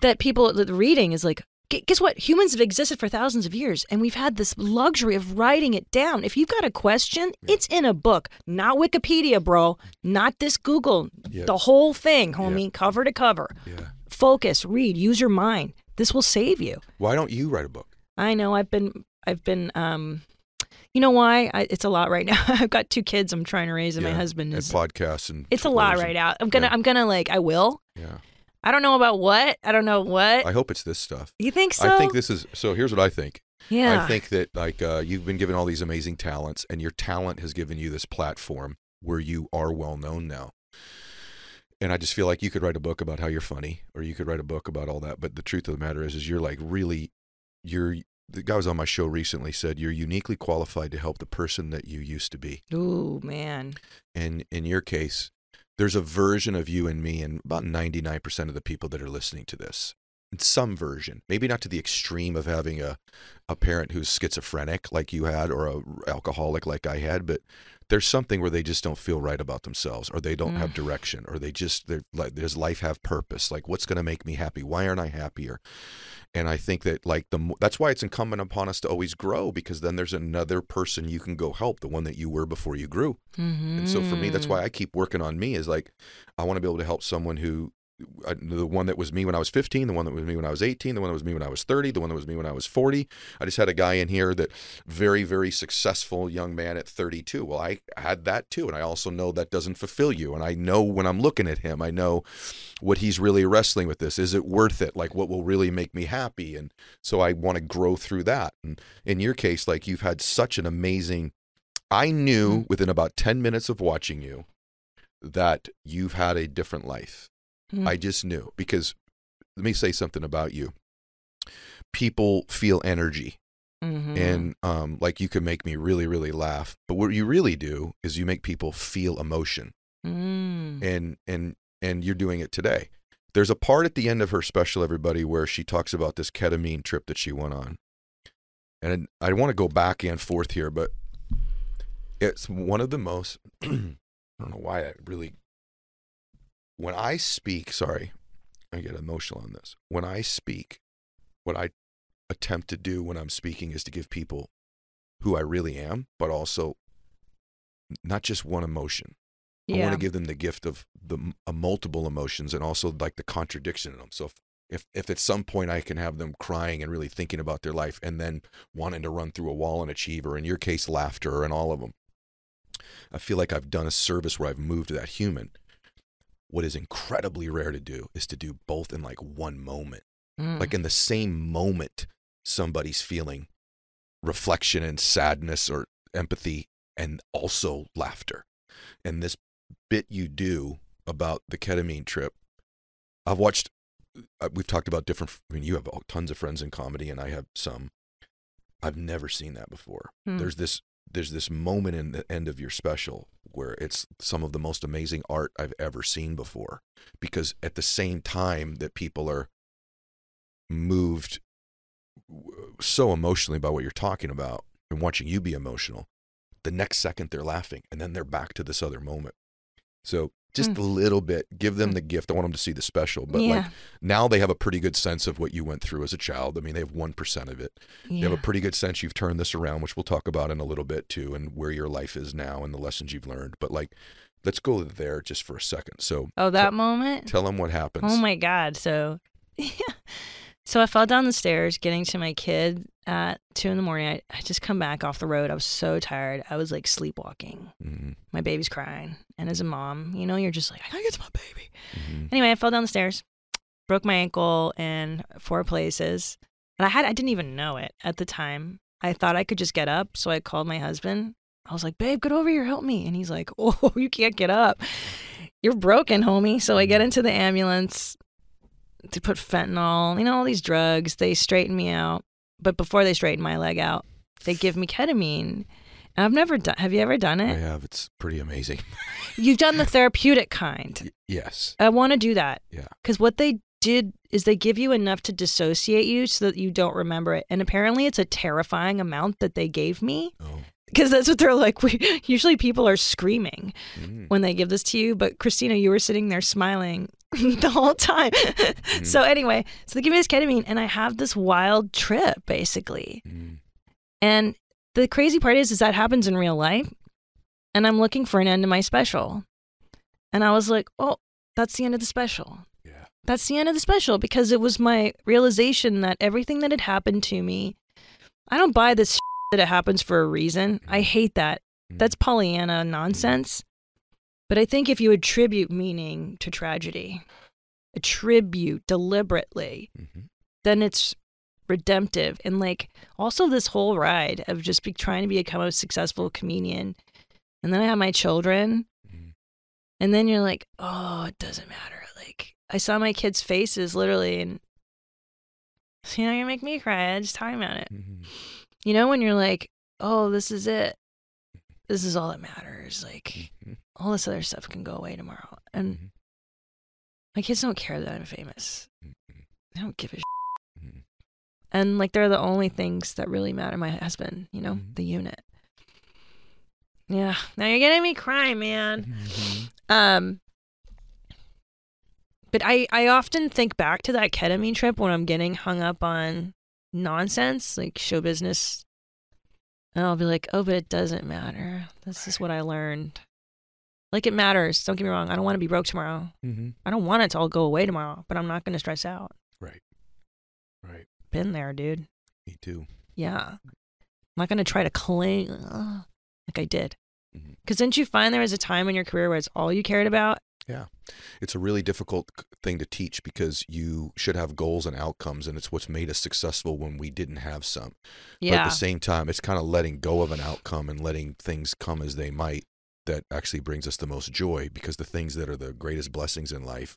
that people that reading is like guess what? Humans have existed for thousands of years and we've had this luxury of writing it down. If you've got a question, it's in a book, not Wikipedia, bro. Not this Google. Yeah. The whole thing, homie, cover to cover. yeah. Focus, read, use your mind. This will save you. Why don't you write a book? I know. I've been. I've been. Um, you know why? I, it's a lot right now. *laughs* I've got two kids. I'm trying to raise, and my Yeah, husband and is. podcasts and It's a lot shows right and- now. I'm gonna. yeah. I'm gonna like. I will. Yeah. I don't know about what. I don't know what. I hope it's this stuff. you think so? I think this is so. Here's what I think. Yeah. I think that like uh, you've been given all these amazing talents, and your talent has given you this platform where you are well known now. And I just feel like you could write a book about how you're funny, or you could write a book about all that. But the truth of the matter is, is you're like really, you're. The guy was on my show recently said you're uniquely qualified to help the person that you used to be. Ooh man. And in your case, there's a version of you and me, and about 99% of the people that are listening to this. In some version, maybe not to the extreme of having a, a parent who's schizophrenic like you had, or a alcoholic like I had, but there's something where they just don't feel right about themselves, or they don't have direction, or they just they're like, does life have purpose? Like, what's going to make me happy? Why aren't I happier? And I think that like the that's why it's incumbent upon us to always grow because then there's another person you can go help, the one that you were before you grew. Mm-hmm. And so for me, that's why I keep working on me. Is like I want to be able to help someone who, the one that was me when I was 15, the one that was me when I was 18, the one that was me when I was 30, the one that was me when I was 40. I just had a guy in here that very very successful young man at 32. Well, I had that too, and I also know that doesn't fulfill you. And I know when I'm looking at him, I know what he's really wrestling with. This is it worth it? Like what will really make me happy? And so I want to grow through that. And in your case, like you've had such an amazing I knew mm-hmm. within about 10 minutes of watching you that you've had a different life. Mm. I just knew because let me say something about you. People feel energy Mhm. and um like you can make me really really laugh, but what you really do is you make people feel emotion Mm. and and and you're doing it today. There's a part at the end of her special, everybody, where she talks about this ketamine trip that she went on, and I want to go back and forth here, but it's one of the most. *clears throat* I don't know why I really. When I speak, sorry, I get emotional on this. When I speak, what I attempt to do when I'm speaking is to give people who I really am, but also not just one emotion. I want to give them the gift of the uh, multiple emotions and also like the contradiction in them. So if, if if at some point I can have them crying and really thinking about their life and then wanting to run through a wall and achieve, or in your case, laughter and all of them, I feel like I've done a service where I've moved that human. What is incredibly rare to do is to do both in like one moment. Mm. Like in the same moment, somebody's feeling reflection and sadness or empathy and also laughter. And this bit you do about the ketamine trip, I've watched, uh, we've talked about different, I mean, you have tons of friends in comedy and I have some. I've never seen that before. Hmm. There's this, there's this moment in the end of your special where it's some of the most amazing art I've ever seen before. Because at the same time that people are moved so emotionally by what you're talking about and watching you be emotional, the next second they're laughing and then they're back to this other moment. So just Mm. a little bit, give them the gift. I want them to see the special, but like now they have a pretty good sense of what you went through as a child. I mean, they have 1% of it. They have a pretty good sense you've turned this around, which we'll talk about in a little bit too, and where your life is now and the lessons you've learned. But like, let's go there just for a second. So oh, that moment. tell them what happens. Oh my God. So, *laughs* So I fell down the stairs getting to my kid at two in the morning. I, I just come back off the road. I was so tired. I was like sleepwalking. Mm-hmm. My baby's crying. And as a mom, you know, you're just like, I gotta get to my baby. Mm-hmm. Anyway, I fell down the stairs, broke my ankle in four places. And I had I didn't even know it at the time. I thought I could just get up, so I called my husband. I was like, "Babe, get over here, help me." And he's like, *laughs* "Oh, you can't get up. You're broken, homie." So I get into the ambulance to put fentanyl, you know, all these drugs. They straighten me out, but before they straighten my leg out, they give me ketamine. And I've never done. Have you ever done it? I have. It's pretty amazing. *laughs* You've done the therapeutic kind. Y- yes. I want to do that. Yeah. Because what they did is they give you enough to dissociate you so that you don't remember it. And apparently it's a terrifying amount that they gave me Oh. because that's what they're like. We, usually people are screaming Mm. when they give this to you. But Christina, you were sitting there smiling *laughs* the whole time. *laughs* so anyway, so they give me this ketamine and I have this wild trip basically. Mm. And the crazy part is, is that happens in real life. And I'm looking for an end to my special. And I was like, oh, that's the end of the special. Yeah. That's the end of the special because it was my realization that everything that had happened to me, I don't buy this *laughs* that it happens for a reason. I hate that. Mm. That's Pollyanna nonsense. But I think if you attribute meaning to tragedy, attribute deliberately, Mhm. then it's redemptive. And like also this whole ride of just be trying to become a successful comedian. And then I have my children. Mhm. And then you're like, oh, it doesn't matter. Like I saw my kids' faces literally and you know, you make me cry. I just talking about it. Mhm. You know, when you're like, oh, this is it. This is all that matters. Like Mhm. all this other stuff can go away tomorrow. And Mhm. my kids don't care that I'm famous. Mhm. They don't give a Mhm. and like they're the only things that really matter my husband you know Mhm. the unit yeah now you're getting me cry man Mhm. um but i i often think back to that ketamine trip when i'm getting hung up on nonsense like show business and i'll be like oh but it doesn't matter this is what i learned like it matters don't get me wrong i don't want to be broke tomorrow Mhm. i don't want it to all go away tomorrow but i'm not going to stress out Right. Right. been there dude Me too. Yeah. I'm not going to try to cling uh, like I did. Because didn't you find there was a time in your career where it's all you cared about? It's a really difficult thing to teach because you should have goals and outcomes, and it's what's made us successful when we didn't have some. But at the same time, it's kind of letting go of an outcome and letting things come as they might that actually brings us the most joy because the things that are the greatest blessings in life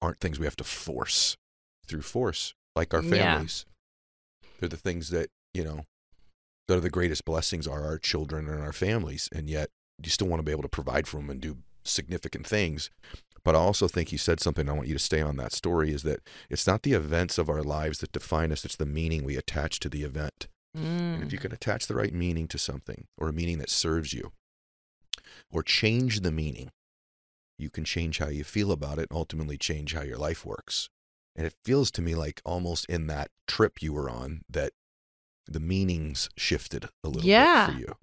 aren't things we have to force through force, like our Yeah. families. They're the things that, you know, that are the greatest blessings are our children and our families. And yet you still want to be able to provide for them and do significant things. But I also think you said something, I want you to stay on that story, is that it's not the events of our lives that define us, it's the meaning we attach to the event. And if Mm. you can attach the right meaning to something or a meaning that serves you or change the meaning, you can change how you feel about it and ultimately change how your life works. And it feels to me like almost in that trip you were on that the meanings shifted a little Yeah. bit for you.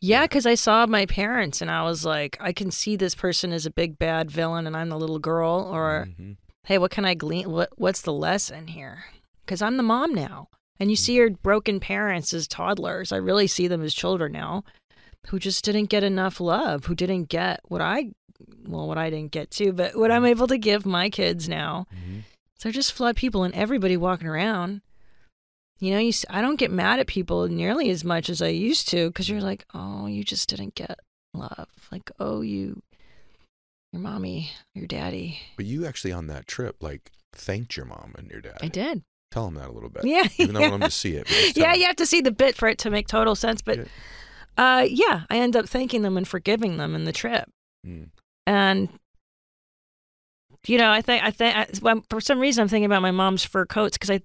Yeah, because I saw my parents and I was like, I can see this person as a big bad villain and I'm the little girl. Or, Mhm. hey, what can I glean? What, what's the lesson here? Because I'm the mom now. And you see your broken parents as toddlers. I really see them as children now who just didn't get enough love, who didn't get what I, well, what I didn't get too, but what I'm able to give my kids now. Mhm. They're just flawed people and everybody walking around. You know, you I don't get mad at people nearly as much as I used to because you're like, oh, you just didn't get love. Like, oh, you, your mommy, your daddy. But you actually on that trip, like, thanked your mom and your dad. I did. Tell them that a little bit. Yeah. *laughs* Even though I want them to see it. but just tell yeah, 'em. you have to see the bit for it to make total sense. But Yeah. uh, yeah, I end up thanking them and forgiving them in the trip. Mm. And you know, I think I think I, well, for some reason I'm thinking about my mom's fur coats because I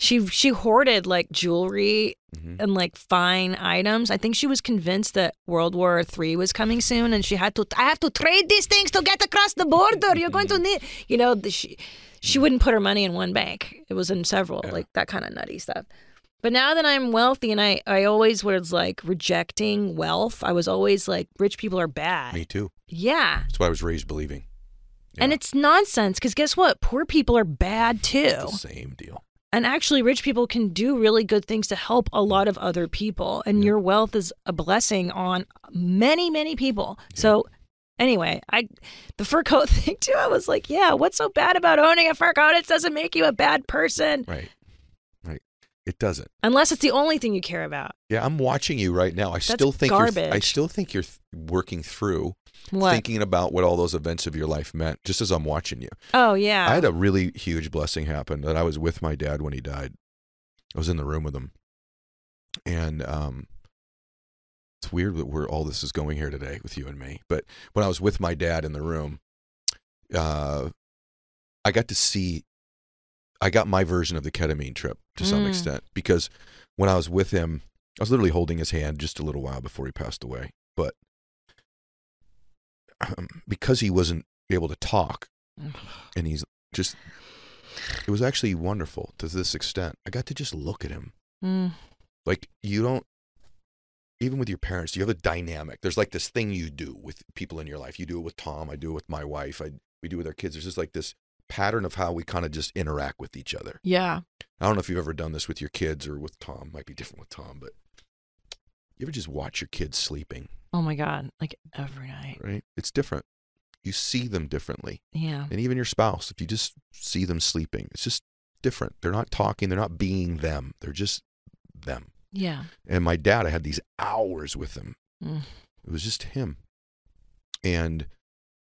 she she hoarded like jewelry Mhm. and like fine items. I think she was convinced that World War III was coming soon, and she had to. I have to trade these things to get across the border. You're going to need, you know, the, she she wouldn't put her money in one bank. It was in several, Yeah. like that kind of nutty stuff. But now that I'm wealthy, and I I always was like rejecting wealth. I was always like, rich people are bad. Me too. Yeah. That's why I was raised believing. And it's nonsense because guess what? Poor people are bad too. It's the same deal. And actually, rich people can do really good things to help a lot of other people. And your wealth is a blessing on many, many people. So, anyway, I the fur coat *laughs* thing too. I was like, yeah, what's so bad about owning a fur coat? It doesn't make you a bad person, Right. Right. It doesn't. unless it's the only thing you care about. Yeah, I'm watching you right now. I still think you're, I still think you're th- working through What? thinking about what all those events of your life meant just as I'm watching you. oh yeah. I had a really huge blessing happen that I was with my dad when he died. I was in the room with him. And um it's weird that where all this is going here today with you and me. But when I was with my dad in the room, uh I got to see I got my version of the ketamine trip to some Mm. extent because when I was with him, I was literally holding his hand just a little while before he passed away. But *clears throat* because he wasn't able to talk, and he's just it was actually wonderful to this extent. I got to just look at him. Mm. like you don't even with your parents you have a dynamic. There's like this thing you do with people in your life. You do it with tom i do it with my wife i we do it with our kids. There's just like this pattern of how we kind of just interact with each other. Yeah. i don't know if you've ever done this with your kids or with tom. Might be different with tom but you ever just watch your kids sleeping Oh my god. Like every night. right it's different you see them differently Yeah. and even your spouse if you just see them sleeping it's just different they're not talking they're not being them they're just them Yeah. and my dad i had these hours with him Mm. it was just him and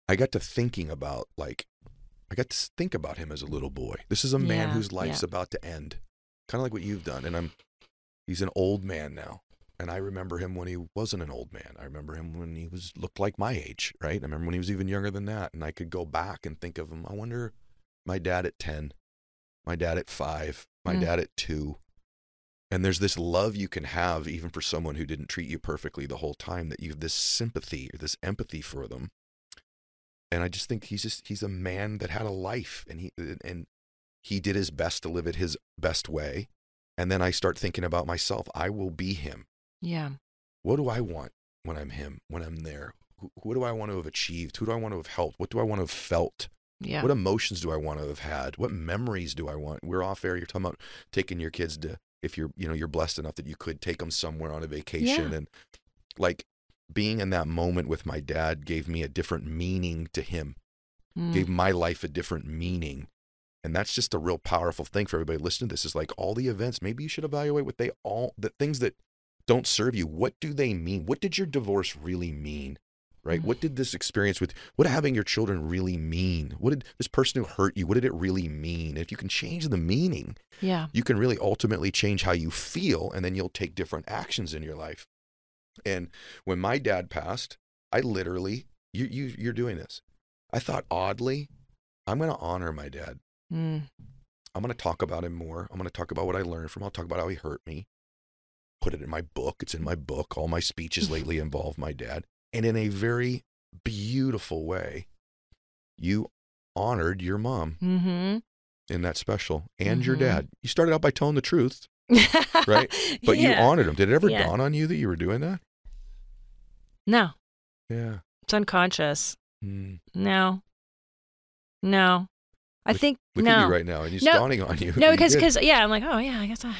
i got to thinking about like i got to think about him as a little boy this is a man Yeah, whose life's yeah. about to end kind of like what you've done and i'm he's an old man now and i remember him when he wasn't an old man. I remember him when he was looked like my age right? I remember when he was even younger than that and i could go back and think of him. I wonder my dad at 10 my dad at 5 my Mm. dad at 2 and there's this love you can have even for someone who didn't treat you perfectly the whole time that you have this sympathy or this empathy for them. And i just think he's just he's a man that had a life and he and he did his best to live it his best way. And then i start thinking about myself. I will be him Yeah. what do i want when i'm him when i'm there who, who do i want to have achieved who do i want to have helped what do i want to have felt Yeah. what emotions do I want to have had? What memories do I want? We're off air. You're talking about taking your kids to, if you're, you know, you're blessed enough that you could take them somewhere on a vacation. Yeah. And like being in that moment with my dad gave me a different meaning to him, Mm. gave my life a different meaning. And that's just a real powerful thing for everybody listening to this is like all the events, maybe you should evaluate what they all, the things that don't serve you. What do they mean? What did your divorce really mean? Right? Mm. What did this experience with what having your children really mean? What did this person who hurt you, what did it really mean? If you can change the meaning, yeah. you can really ultimately change how you feel and then you'll take different actions in your life. And when my dad passed, I literally you you you're doing this. I thought oddly, I'm going to honor my dad. Mm. I'm going to talk about him more. I'm going to talk about what I learned from him. I'll talk about how he hurt me. Put it in my book. It's in my book. All my speeches *laughs* lately involve my dad. And in a very beautiful way, you honored your mom Mm-hmm. in that special and your Mhm. dad. You started out by telling the truth, *laughs* Right? but you honored him. Did it ever Yeah. dawn on you that you were doing that? No, Yeah. it's unconscious. Mm. No. No. I think Look no. at you right now, and it's No. dawning on you. No, because because yeah, I'm like, oh yeah, I guess I.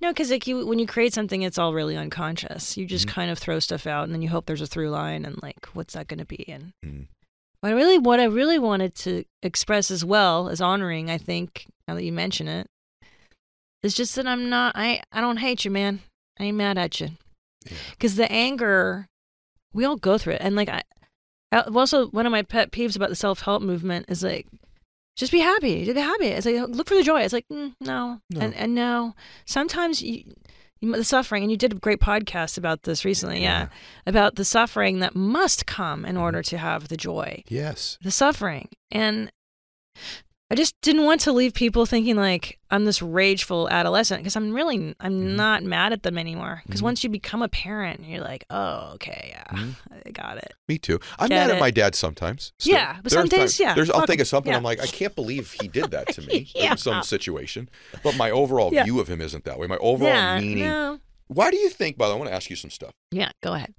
No, because like you, when you create something, it's all really unconscious. You just Mhm. kind of throw stuff out, and then you hope there's a through line, and like, what's that going to be? And Mm. what I really, what I really wanted to express as well as honoring, I think, now that you mention it, is just that I'm not. I I don't hate you, man. I ain't mad at you. Yeah. Because the anger, we all go through it, and like I, I also one of my pet peeves about the self help movement is like, just be happy, just be happy. It's like look for the joy. It's like mm, no. No. and and no. Sometimes you, you the suffering, and you did a great podcast about this recently, yeah, about the suffering that must come in order to have the joy, Yes. the suffering, and. I just didn't want to leave people thinking like I'm this rageful adolescent because I'm really I'm Mhm. not mad at them anymore. Because Mhm. once you become a parent, you're like, oh, okay, yeah, Mhm. I got it. Me too. I'm Get mad at my dad sometimes. Yeah, but There some days, yeah, There's, I'll fuck think of something. Yeah. I'm like, I can't believe he did that to *laughs* me Yeah. in some situation. But my overall *laughs* Yeah. view of him isn't that way. My overall yeah, meaning. no, Why do you think? By the way, I want to ask you some stuff. yeah, go ahead.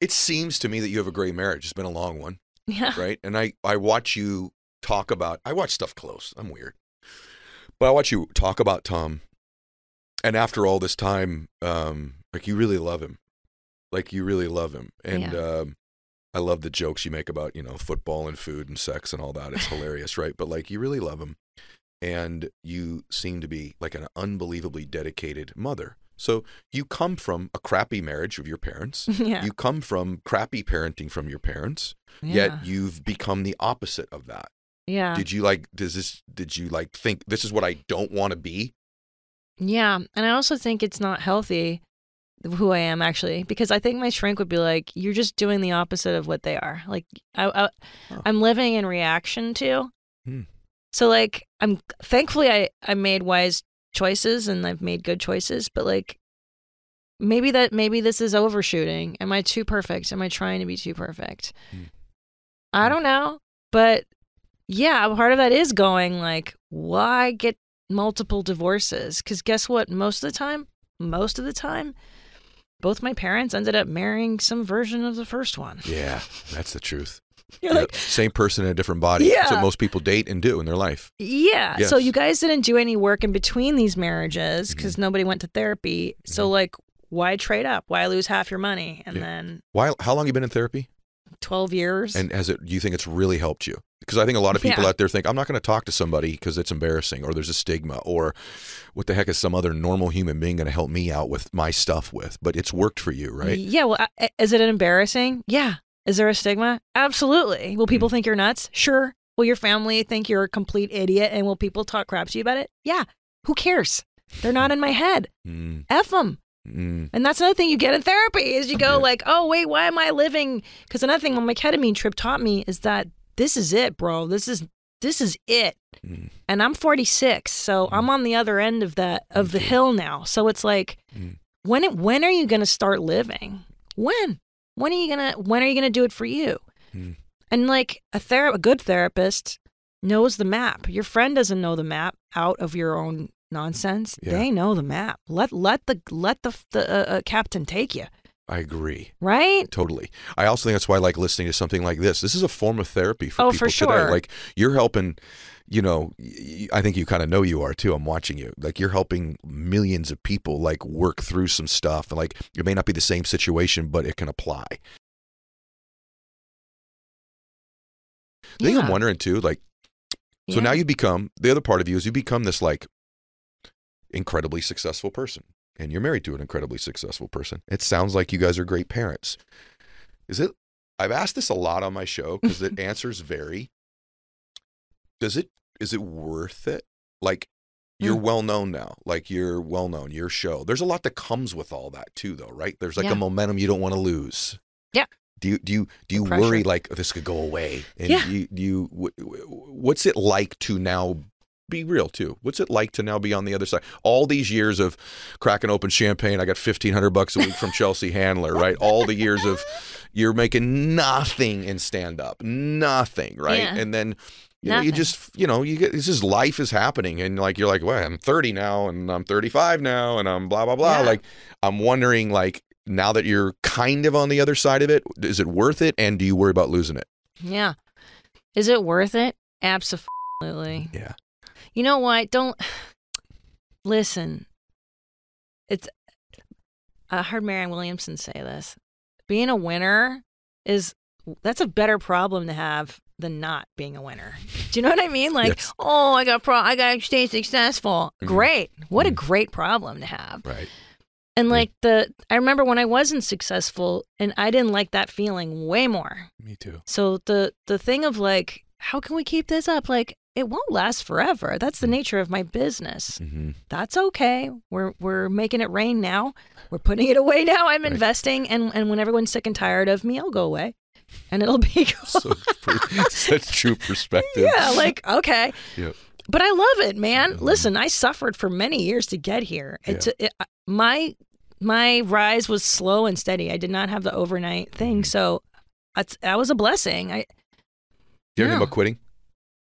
It seems to me that you have a great marriage. It's been a long one, *laughs* Yeah, right? And I I watch you talk about. I watch stuff close. I'm weird. But I watch you talk about Tom, and after all this time, um, like you really love him, like you really love him, and Yeah. um, I love the jokes you make about you know football and food and sex and all that. It's *laughs* hilarious, right? But like you really love him, and you seem to be like an unbelievably dedicated mother. So you come from a crappy marriage of your parents. *laughs* yeah. You come from crappy parenting from your parents. yeah. Yet you've become the opposite of that. Yeah. Did you like does this did you like think this is what I don't want to be? Yeah, and I also think it's not healthy who I am actually because I think my shrink would be like you're just doing the opposite of what they are. Like I, I Huh. I'm living in reaction to. Hmm. So like I'm thankfully I I made wise choices and I've made good choices, but like maybe that maybe this is overshooting. Am I too perfect? Am I trying to be too perfect? Hmm. I don't know, but yeah, part of that is going like why get multiple divorces because guess what most of the time most of the time both my parents ended up marrying some version of the first one Yeah, that's the truth. *laughs* you're Yeah, like same person in a different body. That's what most people date and do in their life. yeah so you guys didn't do any work in between these marriages Mm-hmm. because nobody went to therapy so like why trade up why lose half your money and Yeah. then Why how long you been in therapy? 12 years And has it do you think it's really helped you? Because I think a lot of people Yeah. out there think I'm not going to talk to somebody because it's embarrassing or there's a stigma or what the heck is some other normal human being going to help me out with my stuff with? But it's worked for you, right? yeah well I- is it embarrassing yeah is there a stigma absolutely will Mm. people think you're nuts sure will your family think you're a complete idiot and will people talk crap to you about it yeah who cares they're not in my head Mm, F them. mm, And that's another thing you get in therapy is you go Yeah. like, oh wait, why am I living? Because another thing on my ketamine trip taught me is that this is it, bro. This is this is it. mm, And I'm 46, so I'm on the other end of that of the hill now. So it's like, Mm. when it, when are you gonna start living? When? When are you gonna when are you gonna do it for you? Mm. And like a ther- a good therapist knows the map. Your friend doesn't know the map out of your own nonsense. Yeah. They know the map. Let let the let the the uh, uh, captain take you. I agree. Right? Totally. I also think that's why I like listening to something like this. This is a form of therapy for Oh, people for today. Like you're helping, you know, I think you kind of know you are too. I'm watching you. Like you're helping millions of people like work through some stuff. And like it may not be the same situation, but it can apply. The thing I'm wondering too, like, so now you become the other part of you is you become this like incredibly successful person, and you're married to an incredibly successful person. It sounds like you guys are great parents. Is it? I've asked this a lot on my show because the *laughs* answers vary. Does it? Is it worth it? Like, you're Hmm. well known now. Like you're well known. Your show. There's a lot that comes with all that too, though, right? There's like Yeah. a momentum you don't want to lose. Yeah. Do you do you do you worry like this could go away? And Yeah. Do you, do you wh- wh- what's it like to now be real too? What's it like to now be on the other side? All these years of cracking open champagne, I got fifteen hundred bucks a week from Chelsea Handler, right? All the years of you're making nothing in stand up, nothing, right? Yeah. And then you know, you just you know you get it's just life is happening and like you're like well i'm 30 now and i'm 35 now and i'm blah blah blah Yeah. like i'm wondering like now that you're kind of on the other side of it is it worth it and do you worry about losing it Yeah. Is it worth it? Absolutely. yeah You know what? Don't *sighs* listen. It's I heard Marianne Williamson say this. Being a winner is that's a better problem to have than not being a winner. Do you know what I mean? Like, Yes. oh, I got pro I got to stay successful. Mhm. Great. What a Mhm. great problem to have. right And like the I remember when I wasn't successful and I didn't like that feeling way more. me too So the the thing of like, how can we keep this up? Like, it won't last forever. That's the nature of my business. mm-hmm. That's okay. We're we're making it rain now. We're putting it away now. I'm Right. investing, and and when everyone's sick and tired of me, I'll go away, and it'll be *laughs* *laughs* so such *laughs* true perspective yeah, like okay. Yep. But I love it, man. Mhm. Listen, I suffered for many years to get here. It's it, my my rise was slow and steady. I did not have the overnight thing, Mhm. so that's that was a blessing. I you ever think Yeah. about quitting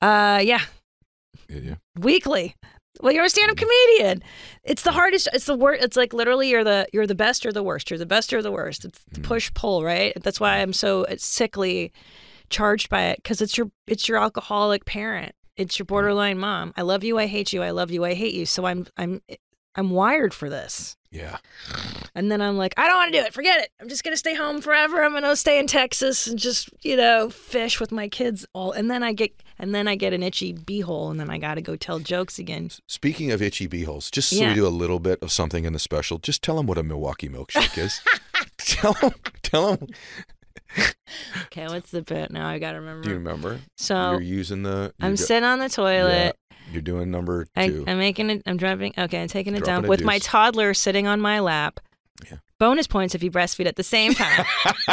uh yeah, yeah, yeah. weekly. Well, you're a stand-up comedian. It's the hardest. It's the worst. It's like literally you're the you're the best or the worst. You're the best or the worst. It's the Mhm. push pull, right? That's why I'm so sickly charged by it because it's your it's your alcoholic parent. It's your borderline mom. I love you. I hate you. I love you. I hate you. So I'm I'm I'm wired for this. Yeah. And then I'm like, I don't want to do it. Forget it. I'm just gonna stay home forever. I'm gonna stay in Texas and just you know fish with my kids all. And then I get and then I get an itchy beehole, and then I got to go tell jokes again. Speaking of itchy beeholes, just so Yeah. we do a little bit of something in the special, just tell them what a Milwaukee milkshake is. *laughs* tell them. Tell them. Okay, what's the bit now? I gotta remember. Do you remember? so you're using the. I'm do- sitting on the toilet. You're doing number I, two. I'm making it. I'm dropping. Okay, I'm taking a Dropping dump a with my toddler sitting on my lap. Yeah. Bonus points if you breastfeed at the same time.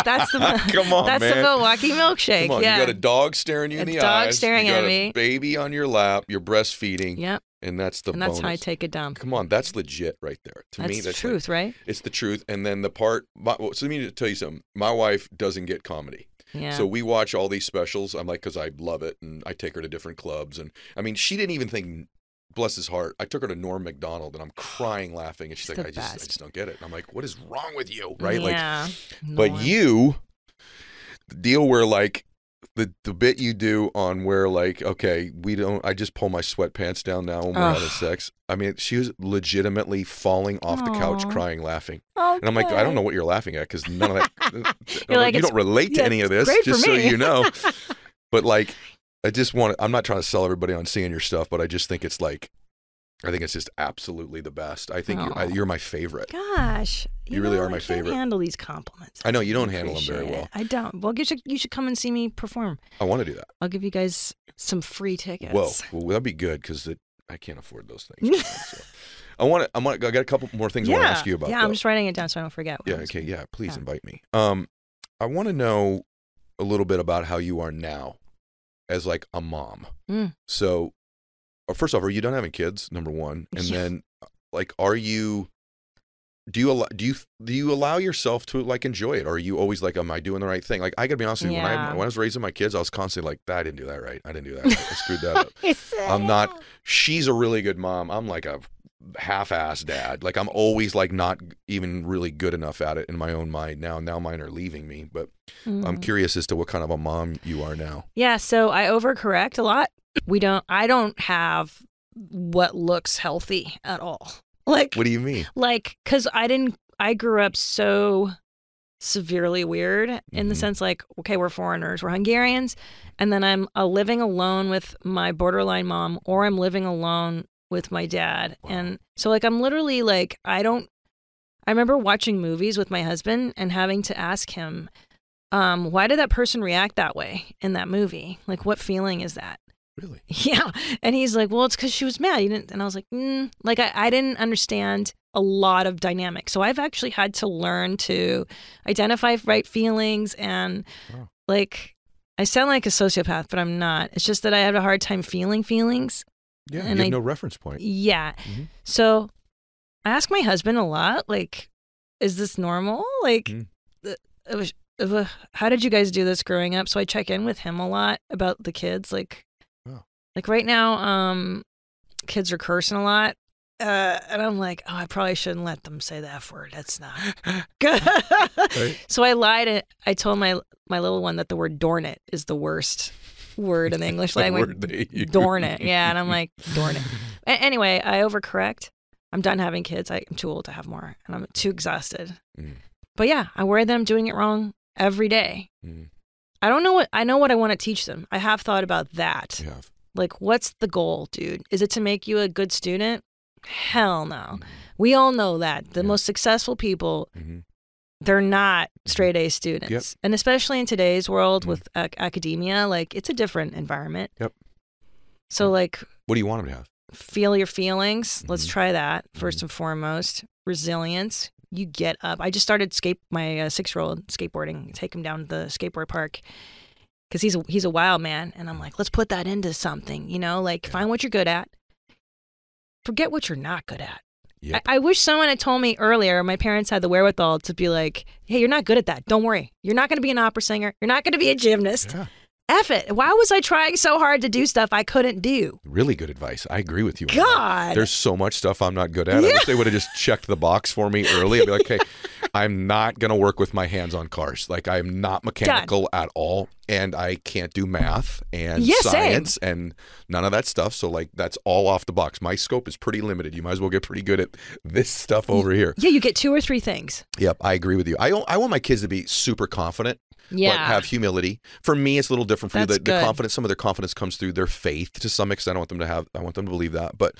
that's the *laughs* Come on, that's man. the Milwaukee milkshake. Come on, yeah. you got a dog staring you in A the dog eyes. staring you got at a me. baby on your lap. You're breastfeeding, Yep. And that's the and that's bonus. how I take a dump. Come on, that's legit right there. To That's me, the that's like- truth, right? it's the truth. And then the part. My, well, so let me tell you something. My wife doesn't get comedy. Yeah. So we watch all these specials. I'm like, because I love it, and I take her to different clubs. And I mean, she didn't even think. Bless his heart. I took her to Norm Macdonald, and I'm crying, laughing, and she's It's like, the "I just, I just don't get it." And I'm like, "What is wrong with you?" Right? Like, Yeah. but you, the deal where like the the bit you do on where like okay, we don't. I just pull my sweatpants down now when we're having sex. I mean, she was legitimately falling off the couch, Aw. crying, laughing. Oh, and I'm like, I don't know what you're laughing at because none of that. *laughs* I'm You're like, you "It's- don't relate to yeah, any of it's this, great for just so me." you know. *laughs* but like, I just want. I'm not trying to sell everybody on seeing your stuff, but I just think it's like, I think it's just absolutely the best. I think you're, I, you're my favorite. Gosh, You really know, are my favorite. Handle these compliments. I know you don't I handle them very well. it. I don't. Well, you should you should come and see me perform. I want to do that. I'll give you guys some free tickets. Whoa, well, that'd be good because I can't afford those things. *laughs* so. I want to. I want. I got a couple more things I want to ask you about. yeah, though. I'm just writing it down so I don't forget. Yeah. Okay. Yeah. Please Yeah. invite me. Um, I want to know a little bit about how you are now, as like a mom. Mm. So, first off, are you done having kids? Number one, and Yeah. then, uh, like, are you? Do you allow? Do you do you allow yourself to like enjoy it? Or are you always like, am I doing the right thing? Like, I gotta be honest with you. When I when I was raising my kids, I was constantly like, I didn't do that right. I didn't do that. Right. I screwed that up. *laughs* I'm not. She's a really good mom. I'm like a half-ass dad. Like I'm always like not even really good enough at it in my own mind now. Now mine are leaving me, but I'm Mm. curious as to what kind of a mom you are now. Yeah, so I overcorrect a lot. We don't I don't have what looks healthy at all. Like What do you mean? like cuz I didn't I grew up so severely weird in the Mhm. sense like okay, we're foreigners, we're Hungarians, and then I'm uh, living alone with my borderline mom or I'm living alone with my dad. Wow. And so like I'm literally like I don't I remember watching movies with my husband and having to ask him um, why did that person react that way in that movie? Like, what feeling is that? Really? *laughs* Yeah. And he's like, well, it's because she was mad. You didn't, and I was like, mm. like I, I didn't understand a lot of dynamics. So I've actually had to learn to identify right feelings and Wow. like I sound like a sociopath, but I'm not. It's just that I have a hard time feeling feelings. Yeah. And you have I- no reference point. Yeah. Mhm. So I ask my husband a lot, like, is this normal? Like, Mm. uh, it was- how did you guys do this growing up? So I check in with him a lot about the kids. Like. Like right now, um, kids are cursing a lot. Uh, and I'm like, oh, I probably shouldn't let them say the F word. That's not *laughs* good. So I lied. and I told my my little one that the word "dorn it" is the worst word in the English *laughs* language. word they use. Dorn it, yeah. And I'm like, *laughs* dorn it. A- anyway, I overcorrect. I'm done having kids. I, I'm too old to have more, and I'm too exhausted. Mm. But yeah, I worry that I'm doing it wrong every day. Mm. I don't know what I know what I want to teach them. I have thought about that. You have. Like, what's the goal, dude? Is it to make you a good student? Hell no. Mm. We all know that the Yeah. most successful people Mhm. they're not straight A students. And especially in today's world Mhm. with ac- academia, like it's a different environment. Yep. So Yep. like What do you want them to have? feel your feelings. Let's Mhm. try that 1st Mhm. and foremost. Resilience. You get up. I just started skate my uh, 6-year-old skateboarding. Take him down to the skateboard park. Cuz he's a, he's a wild man and I'm like, let's put that into something, you know, like Yeah. find what you're good at. Forget what you're not good at. Yep. I, I wish someone had told me earlier. My parents had the wherewithal to be like, "Hey, you're not good at that. Don't worry. You're not going to be an opera singer. You're not going to be a gymnast. Yeah. F it. Why was I trying so hard to do stuff I couldn't do? Really good advice. I agree with you. God. There's so much stuff I'm not good at. Yeah. I wish they would have just checked the box for me early. I'd be like, okay, *laughs* I'm not going to work with my hands on cars. Like I'm not mechanical at all and I can't do math and Yeah, same. science and none of that stuff. So like that's all off the box. My scope is pretty limited. You might as well get pretty good at this stuff over here. Yeah, you get two or three things. Yep, I agree with you. I I want my kids to be super confident Yeah. but have humility. For me, it's a little different for you. The, the confidence, some of their confidence comes through their faith to some extent. I want them to have, I want them to believe that. But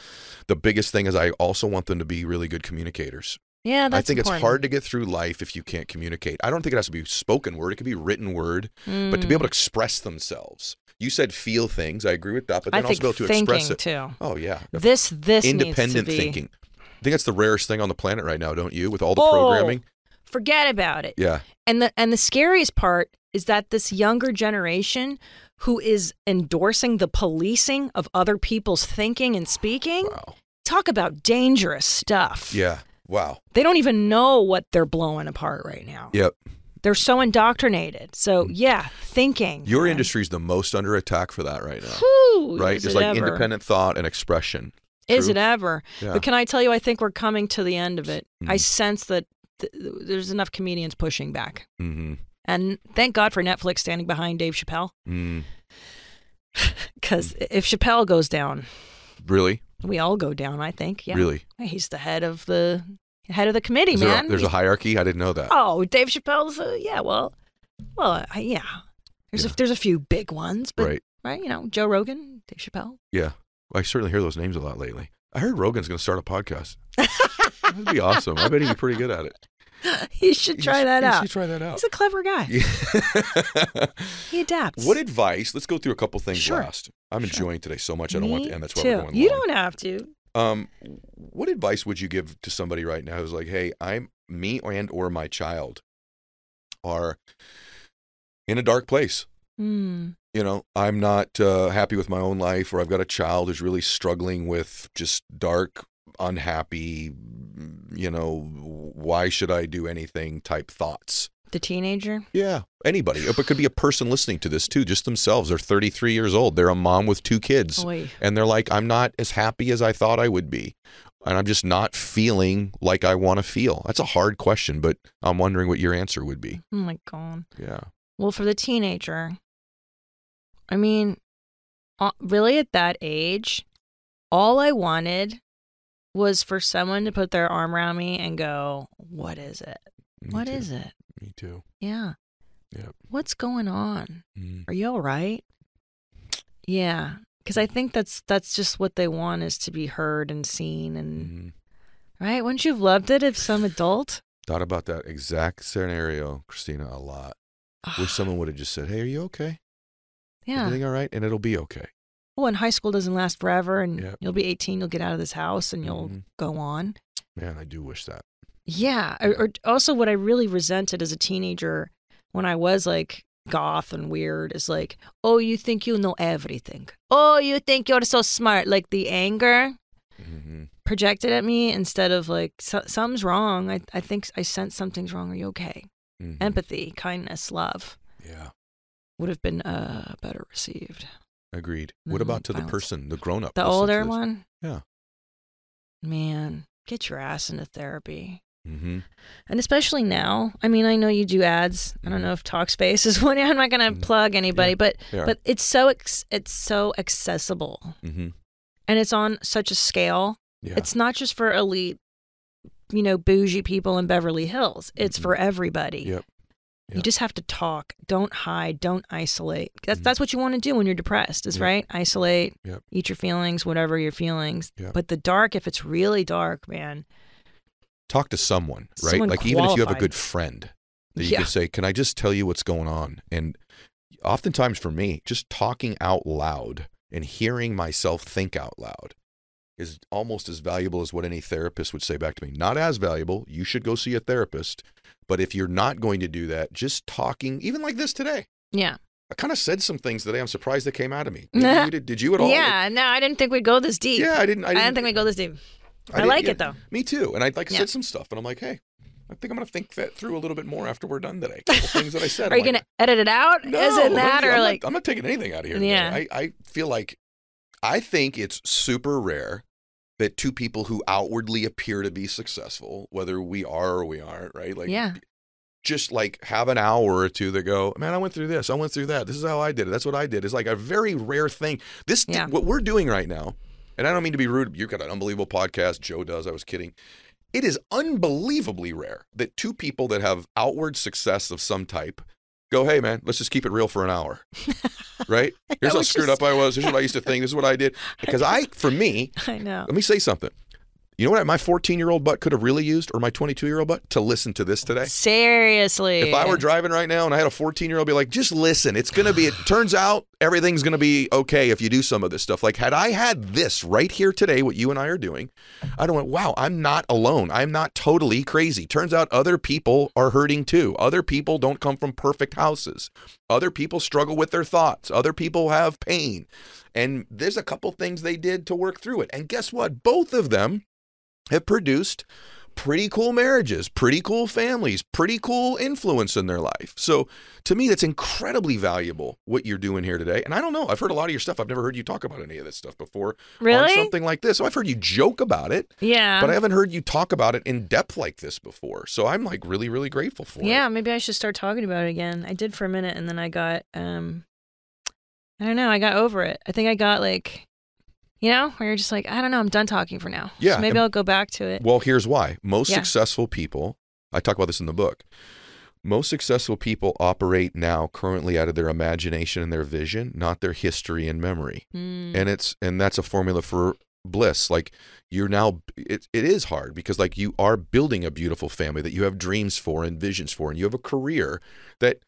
the biggest thing is I also want them to be really good communicators. Yeah, that's I think important. it's hard to get through life if you can't communicate. I don't think it has to be spoken word. It could be written word, but Mm. to be able to express themselves. You said feel things. I agree with that, but I then also be able to express it. too. Oh yeah, This this independent needs to be, thinking. I think that's the rarest thing on the planet right now, don't you? With all the Oh, programming. Forget about it. Yeah. And the and the scariest part is that this younger generation who is endorsing the policing of other people's thinking and speaking, Wow. talk about dangerous stuff. Yeah. Wow. They don't even know what they're blowing apart right now. Yep. They're so indoctrinated. So, yeah, thinking. Your man. industry is the most under attack for that right now. Whew, right? It's it like ever. independent thought and expression. Is True. it ever? Yeah. But can I tell you, I think we're coming to the end of it. I Mhm. sense that th- there's enough comedians pushing back. Mm-hmm. And thank God for Netflix standing behind Dave Chappelle. Mm. *laughs* Because if Chappelle goes down, Really? We all go down, I think. Yeah. Really? He's the head of the head of the committee, Is there a- man. there's a hierarchy. I didn't know that. oh, Dave Chappelle's, uh, yeah, well, well, I, yeah. There's, Yeah. A, there's a few big ones, but, right. right, you know, Joe Rogan, Dave Chappelle. Yeah. I certainly hear those names a lot lately. I heard Rogan's going to start a podcast. *laughs* That'd be awesome. I bet he'd be pretty good at it. *laughs* you should try that you out. should try that out. He's a clever guy. Yeah. *laughs* He adapts. what advice? Let's go through a couple things Sure. last. I'm Sure. enjoying today so much. I don't want to end. That's why too. we're going You long. don't have to. Um, what advice would you give to somebody right now who's like, "Hey, I'm me and or my child are in a dark place. Hmm. You know, I'm not uh, happy with my own life, or I've got a child who's really struggling with just dark, unhappy. You know, why should I do anything? Type thoughts. The teenager. Yeah, anybody. It could be a person listening to this too, just themselves. They're 33 years old. They're a mom with two kids Oy. and they're like, I'm not as happy as I thought I would be. And I'm just not feeling like I want to feel. That's a hard question, but I'm wondering what your answer would be. Oh my god. Yeah. Well, for the teenager, I mean, uh, really at that age, all I wanted was for someone to put their arm around me and go, "What is it? Me What too. is it? Me too. Yeah. Yep. What's going on? Mm. Are you all right?" Yeah, because I think that's that's just what they want is to be heard and seen, and Mhm. right. Wouldn't you have loved it if some adult? Thought about that exact scenario, Christina, a lot. Wish someone would have just said, Hey, are you okay? yeah. Everything all right? And it'll be okay. Well, and high school doesn't last forever, and you'll be 18, you'll get out of this house, and you'll Mhm. go on. Man, I do wish that. Yeah. Or, or also, what I really resented as a teenager when I was like goth and weird is like, oh, you think you know everything. Oh, you think you're so smart. Like the anger hmm projected at me instead of like, something's wrong. I, I think I sense something's wrong. Are you okay? hmm Empathy, kindness, love Yeah. would have been uh, better received. Agreed. What Mhm, about to the person, the grown up? The older one? Yeah. Man, get your ass into therapy. Mm-hmm. And especially now, I mean, I know you do ads. I don't Mhm. know if Talkspace is *laughs* one. I'm not going to Mhm. plug anybody, Yeah, but Yeah. but it's so ex- it's so accessible, mm-hmm. and it's on such a scale. Yeah. It's not just for elite, you know, bougie people in Beverly Hills. It's Mhm. for everybody. Yep. You just have to talk. Don't hide. Don't isolate. That's Mhm. that's what you want to do when you're depressed, is Yep. right? Isolate. Yep. Eat your feelings, whatever your feelings. Yep. But the dark, if it's really dark, man. talk to someone, right? Someone like even if you have a good friend that you Yeah. can say, "Can I just tell you what's going on?" And oftentimes for me, just talking out loud and hearing myself think out loud is almost as valuable as what any therapist would say back to me. Not as valuable. You should go see a therapist. But if you're not going to do that, just talking, even like this today. Yeah. I kind of said some things today. I'm surprised they came out of me. *laughs* Maybe you did, did you at all? Yeah. No, I didn't think we'd go this deep. Yeah, I didn't. I I didn't, didn't think we'd go this deep. I, didn't- like yeah, it though. Me too. And I like Yeah. said some stuff, and I'm like, hey, I think I'm gonna think that through a little bit more after we're done today. A couple things that I said. *laughs* Are I'm you like, gonna edit it out? No, Is it that I'm or not- like? I'm not taking anything out of here. today. Yeah. I, I feel like I think it's super rare that two people who outwardly appear to be successful, whether we are or we aren't, right? Like, Yeah. just like have an hour or two that go, man, I went through this, I went through that. This is how I did it. That's what I did. It's like a very rare thing. This, Yeah. what we're doing right now, and I don't mean to be rude. You've got an unbelievable podcast. Joe does. I was kidding. It is unbelievably rare that two people that have outward success of some type go, hey, man, let's just keep it real for an hour. *laughs* right? Here's how screwed up I was. Here's what I used to think. This is what I did. *laughs* Because I, for me, I know. let me say something. You know what my 14 year old butt could have really used, or my 22 year old butt, to listen to this today? Seriously. If I were driving right now and I had a 14 year old be like, just listen, it's going to be, it turns out everything's going to be okay if you do some of this stuff. Like, had I had this right here today, what you and I are doing, I'd have went, wow, I'm not alone. I'm not totally crazy. Turns out other people are hurting too. Other people don't come from perfect houses. Other people struggle with their thoughts. Other people have pain. And there's a couple things they did to work through it. And guess what? Both of them have produced pretty cool marriages, pretty cool families, pretty cool influence in their life. So to me, that's incredibly valuable what you're doing here today. And I don't know, I've heard a lot of your stuff. I've never heard you talk about any of this stuff before on something like this. So I've heard you joke about it, Yeah. but I haven't heard you talk about it in depth like this before. So I'm like really, really grateful for it. yeah, maybe I should start talking about it again. I did for a minute and then I got um I don't know, I got over it. I think I got like you know, where you're just like, I don't know, I'm done talking for now. Yeah, So maybe and- I'll go back to it. Well, here's why. Most Yeah. successful people, I talk about this in the book. Most successful people operate now currently out of their imagination and their vision, not their history and memory. Mm. And it's and that's a formula for bliss. Like you're now it, it is hard because like you are building a beautiful family that you have dreams for and visions for and you have a career that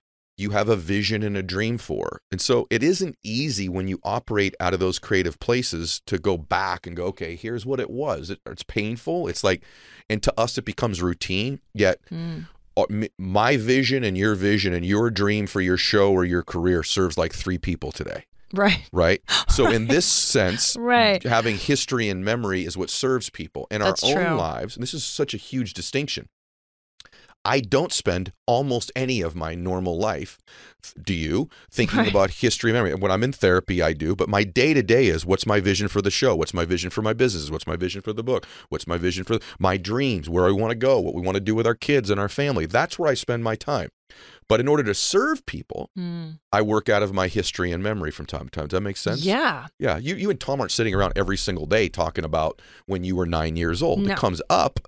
you have a vision and a dream for. And so it isn't easy when you operate out of those creative places to go back and go, okay, here's what it was. It, it's painful. It's like, and to us, it becomes routine. Yet Mm. uh, my vision and your vision and your dream for your show or your career serves like three people today, Right. right? So in this *laughs* sense, Right. having history and memory is what serves people in our own true. lives. And this is such a huge distinction. I don't spend almost any of my normal life, do you, thinking Right. about history and memory. When I'm in therapy, I do, but my day to day is what's my vision for the show? What's my vision for my business? What's my vision for the book? What's my vision for my dreams? Where I want to go? What we want to do with our kids and our family? That's where I spend my time. But in order to serve people, Mm. I work out of my history and memory from time to time. Does that make sense? Yeah. Yeah, you, you and Tom aren't sitting around every single day talking about when you were nine years old. No. It comes up,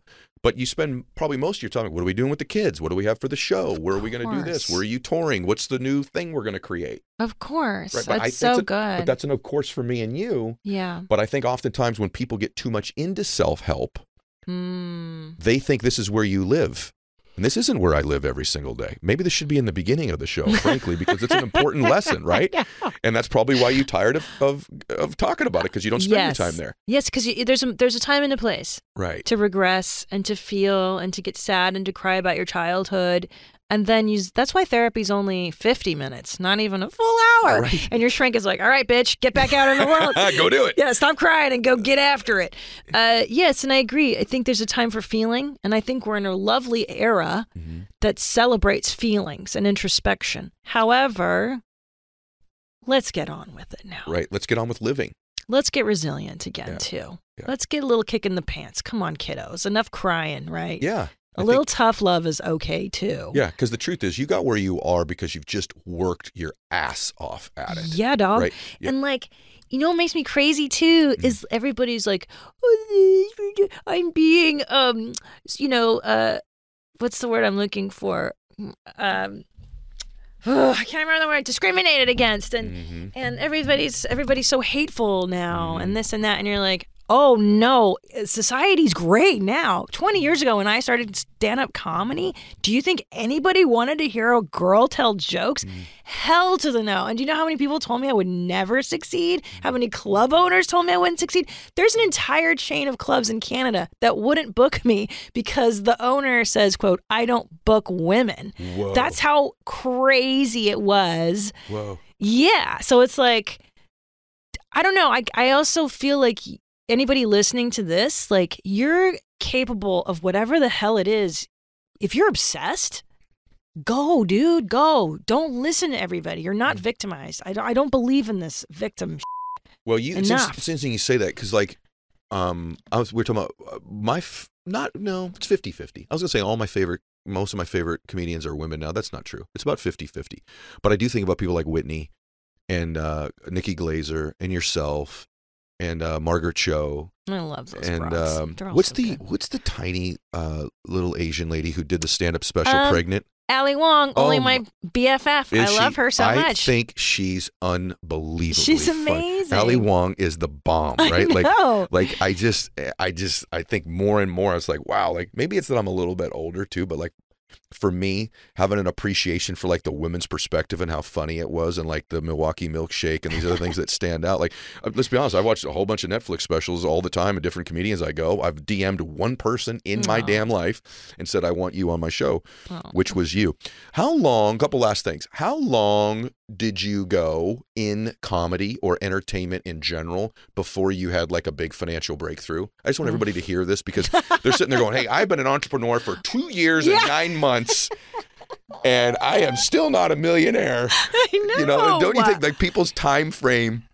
but you spend probably most of your time. What are we doing with the kids? What do we have for the show? Where are we going to do this? Where are you touring? What's the new thing we're going to create? Of course. Right, but I- That's so that's a- good. But that's an of course for me and you. yeah. But I think oftentimes when people get too much into self help, Mm. they think this is where you live. And this isn't where I live every single day. Maybe this should be in the beginning of the show, frankly, because it's an important *laughs* lesson, right? And that's probably why you're tired of, of, of talking about it because you don't spend yes. your time there. Yes, because there's a there's a time and a place Right. to regress and to feel and to get sad and to cry about your childhood. And then you that's why therapy's only 50 minutes, not even a full hour. Right. And your shrink is like, all right, bitch, get back out in the world. *laughs* Go do it. yeah, stop crying and go get after it. Uh, yes, and I agree. I think there's a time for feeling, and I think we're in a lovely era Mm-hmm. that celebrates feelings and introspection. However, let's get on with it now. Right. Let's get on with living. Let's get resilient again Yeah. too. Yeah. Let's get a little kick in the pants. Come on, kiddos. Enough crying, right? Yeah. A little tough love is okay too. yeah. Because the truth is, you got where you are because you've just worked your ass off at it. Yeah, dog. Right. Yeah. And like, you know what makes me crazy too Mm. is everybody's like, oh, I'm being, um, you know, uh, what's the word I'm looking for? Um, oh, *sighs* I can't remember the word. Discriminated against, and hmm and everybody's everybody's so hateful now, Mhm. and this and that, and you're like. Oh no, society's great now. 20 years ago when I started stand up comedy, do you think anybody wanted to hear a girl tell jokes? Mm. Hell to the no. And do you know how many people told me I would never succeed? How many club owners told me I wouldn't succeed? There's an entire chain of clubs in Canada that wouldn't book me because the owner says, quote, I don't book women. Whoa. That's how crazy it was. Whoa. Yeah. So it's like, I don't know. I, I also feel like anybody listening to this, like, you're capable of whatever the hell it is. If you're obsessed, go, dude, go. Don't listen to everybody. You're Mm. not victimized. I don't, I don't believe in this victim. Well, you it's, Enough. in- it's interesting you say that because like um, I was we are talking about uh, my f- not no, it's 50-50. I was gonna say all my favorite, most of my favorite comedians are women now. That's not true. It's about 50-50. But I do think about people like Whitney and uh, Nikki Glazer and yourself and uh, Margaret Cho I love those and um, what's so the good. what's the tiny uh, little Asian lady who did the stand up special Um, pregnant? Ali Wong, only Oh my BFF. I love she- her so I much. I think she's unbelievable. She's amazing. Ali Wong is the bomb, right? Like know. like I just I just I think more and more I was like, wow, like maybe it's that I'm a little bit older too, but like for me, having an appreciation for like the women's perspective and how funny it was and like the Milwaukee milkshake and these other things that *laughs* stand out. Like uh, let's be honest, I watched a whole bunch of Netflix specials all the time and different comedians I go. I've DM'd one person in my damn life and said I want you on my show which was you. How long, couple last things. How long did you go in comedy or entertainment in general before you had like a big financial breakthrough? I just want everybody to hear this because *laughs* they're sitting there going, Hey, I've been an entrepreneur for two years and Yeah. nine months. And I am still not a millionaire. *laughs* I know. You know, don't you think like people's time frame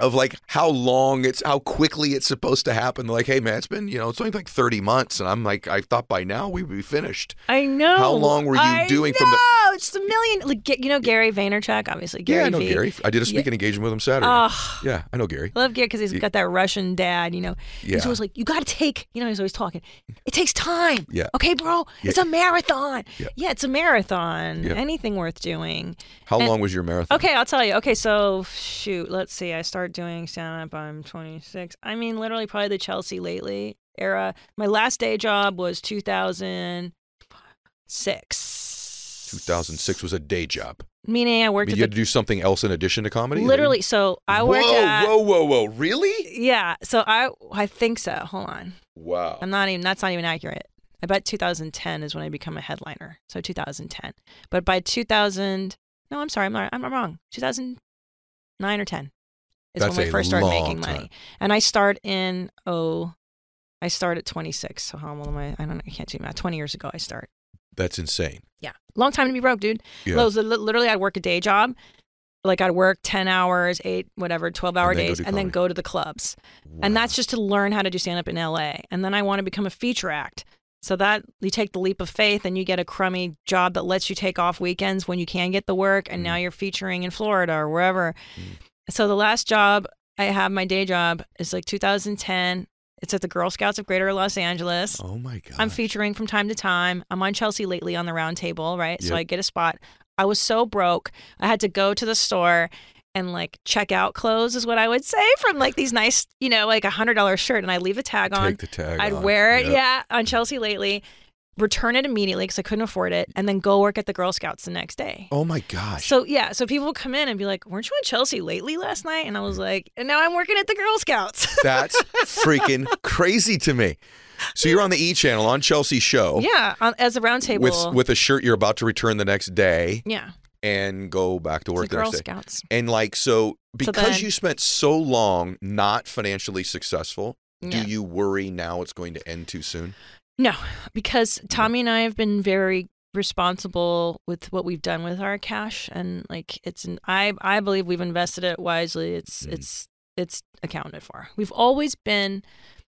of like how long it's how quickly it's supposed to happen? They're like, hey man, it's been, you know, it's only like 30 months. And I'm like, I thought by now we would be finished. I know. How long were you I doing from the- know, It's a million. Like, you know Gary Vaynerchuk, obviously. Gary yeah, I know V. Gary. I did a speaking engagement with him Saturday. Oh, yeah, I know Gary. I love Gary because he's got that Russian dad. You know, Yeah. he's always like, "You got to take." You know, he's always talking. It takes time. Yeah. Okay, bro. Yeah. It's a marathon. Yeah. Yeah, it's a marathon. Yeah. Anything worth doing. How and- long was your marathon? Okay, I'll tell you. Okay, so shoot, let's see. I start doing stand up. I'm 26. I mean, literally, probably the Chelsea Lately era. My last day job was 2006. 2006 was a day job. Meaning, I I worked at you the had to do something else in addition to comedy. literally. So I worked whoa, at whoa, whoa, whoa! Really? yeah. So I I think so. Hold on. Wow. I'm not even. That's not even accurate. I bet 2010 is when I become a headliner. So 2010. But by 2000, no, I'm sorry, I'm not. I'm wrong. 2009 or 10 is That's when we first started making time. money. And I start in oh, I start at 26. So how old am I? I don't. know. I can't do math. 20 years ago, I start. That's insane. Yeah, long time to be broke, dude. Yeah. Literally, I'd work a day job. Like I'd work 10 hours, eight, whatever, 12 hour And days, and then go to the clubs. And that's just to learn how to do stand up in LA. And then I want to become a feature act. So that you take the leap of faith and you get a crummy job that lets you take off weekends when you can get the work. And now Mm. you're featuring in Florida or wherever. So the last job I have, my day job, is like 2010. It's at the Girl Scouts of Greater Los Angeles. Oh my god. I'm featuring from time to time. I'm on Chelsea Lately on the round table, right? So I get a spot. I was so broke. I had to go to the store and like check out clothes is what I would say from like these nice, you know, like a hundred dollar shirt and I leave a tag on. Take the tag. I'd on. wear it, Yep. yeah, on Chelsea Lately, return it immediately because I couldn't afford it, and then go work at the Girl Scouts the next day. Oh my gosh. So yeah, so people would come in and be like, "Weren't you on Chelsea Lately last night?" And I was like, "And now I'm working at the Girl Scouts." *laughs* That's freaking crazy to me. So you're on the E channel on Chelsea's show yeah, on, as a roundtable with with a shirt you're about to return the next day yeah, and go back to work the the Girl. Scouts. And like so because then- you spent so long not financially successful, Yeah. do you worry now it's going to end too soon? No, because Tommy and I have been very responsible with what we've done with our cash, and like it's an I I believe we've invested it wisely. It's Mhm. it's it's accounted for. We've always been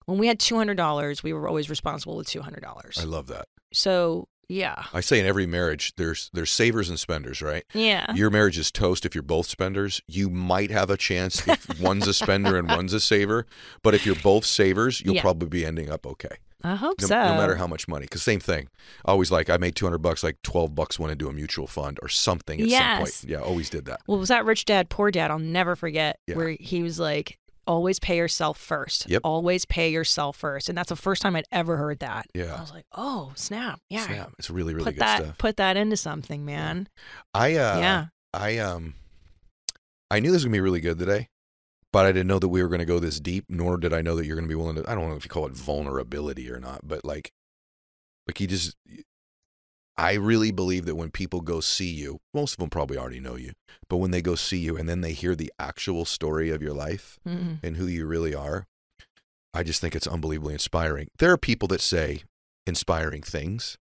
when we had two hundred dollars, we were always responsible with two hundred dollars. I love that. So yeah, I say in every marriage there's there's savers and spenders, right? yeah, Your marriage is toast if you're both spenders. You might have a chance if *laughs* one's a spender and one's a saver, but if you're both savers, you'll Yeah. probably be ending up okay. I hope No, so. no matter how much money. Because same thing. Always like I made 200 bucks, like 12 bucks went into a mutual fund or something at some Yes. point. Yeah, always did that. Well, was that Rich Dad Poor Dad? I'll never forget Yeah. where he was like, "Always pay yourself first. Yep. Always pay yourself first. And that's the first time I'd ever heard that. Yeah. I was like, "Oh, snap! Yeah, Snap. It's really really put good that stuff. put that into something, man. I uh yeah, I um I knew this was gonna be really good today, but I didn't know that we were gonna go this deep, nor did I know that you're gonna be willing to I don't know if you call it vulnerability or not, but like like you just I really believe that when people go see you, most of them probably already know you, but when they go see you and then they hear the actual story of your life Mhm. and who you really are, I just think it's unbelievably inspiring. There are people that say inspiring things.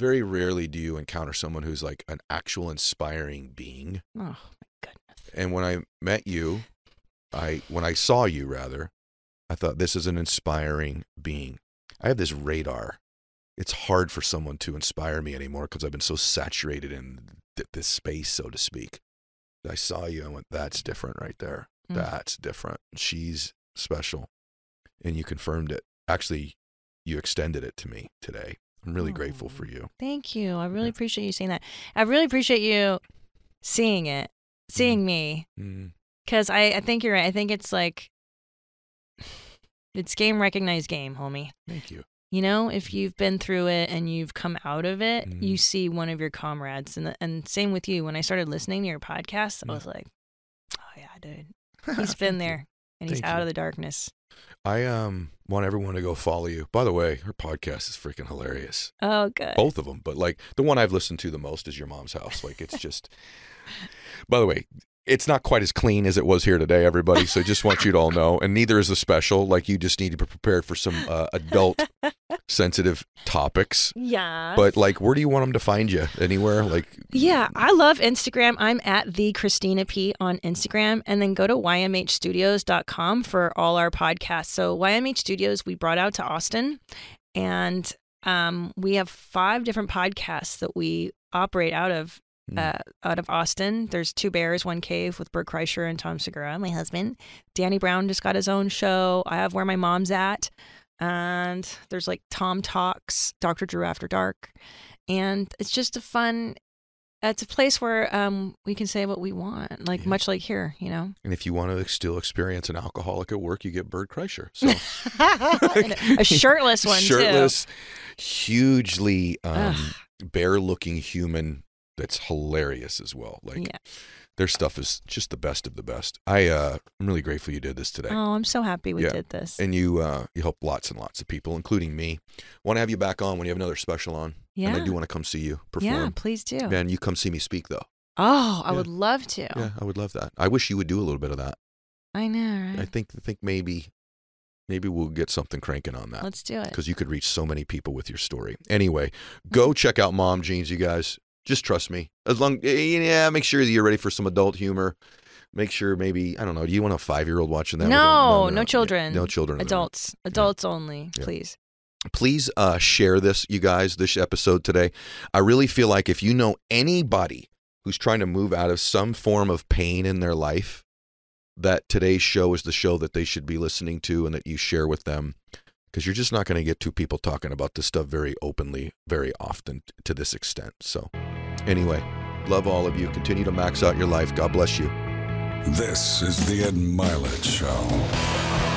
Very rarely do you encounter someone who's like an actual inspiring being. oh my goodness. And when I met you, I when I saw you rather, I thought this is an inspiring being. I have this radar. It's hard for someone to inspire me anymore because I've been so saturated in th- this space, so to speak. I saw you and went, that's different right there. Mm. That's different. She's special. And you confirmed it. Actually, you extended it to me today. I'm really grateful for you. Thank you. I really Yeah. appreciate you saying that. I really appreciate you seeing it, seeing me, Mm, because I, I think you're right. I think it's like, *sighs* it's game recognized game, homie. thank you. You know, if you've been through it and you've come out of it, you Mhm. see one of your comrades. And, and same with you. When I started listening to your podcast, I Mm. was like, oh, yeah, dude. *laughs* He's been there and he's Thank out you. of the darkness. I um want everyone to go follow you. By the way, her podcast is freaking hilarious. Oh, good. Both of them, but like the one I've listened to the most is Your Mom's House. Like it's just. *laughs* By the way, it's not quite as clean as it was here today, everybody. So just want you to all *laughs* know, and neither is the special. Like you just need to be prepared for some uh, adult *laughs* sensitive topics. Yeah. But like, where do you want them to find you? Anywhere? Like, Yeah, I love Instagram. I'm at the Christina P on Instagram, and then go to ymhstudios.com for all our podcasts. So YMH Studios, we brought out to Austin, and um, we have five different podcasts that we operate out of. Mm. Uh, out of Austin, there's two bears, one cave with Bert Kreischer and Tom Segura, my husband. Danny Brown just got his own show. I have where my mom's at, and there's like Tom Talks, Dr. Drew After Dark, and it's just a fun it's a place where um we can say what we want like Yeah. much like here you know and if you want to still experience an alcoholic at work, you get Bert Kreischer. So *laughs* a shirtless one shirtless, hugely um, Ugh. bear-looking human that's hilarious as well. Like yeah their stuff is just the best of the best. I uh, I'm really grateful you did this today. oh i'm so happy we Yeah. did this And you uh, you helped lots and lots of people, including me. Want to have you back on when you have another special on. And I do want to come see you perform. yeah please do Man, you come see me speak though. oh i Yeah. would love to Yeah, I would love that. I wish you would do a little bit of that. i know right I think I think maybe maybe we'll get something cranking on that. let's do it because you could reach so many people with your story. Anyway, go check out Mom Jeans, you guys. Just trust me. As long, yeah, make sure that you're ready for some adult humor. Make sure maybe I don't know. Do you want a five year old watching that? No, With a- no children. No children. in the room. adults adults only Yeah. please Please uh, share this, you guys. This episode today. I really feel like if you know anybody who's trying to move out of some form of pain in their life, that today's show is the show that they should be listening to and that you share with them because you're just not going to get two people talking about this stuff very openly, very often t- to this extent. So, anyway, love all of you. Continue to max out your life. God bless you. This is the Ed Mylett Show.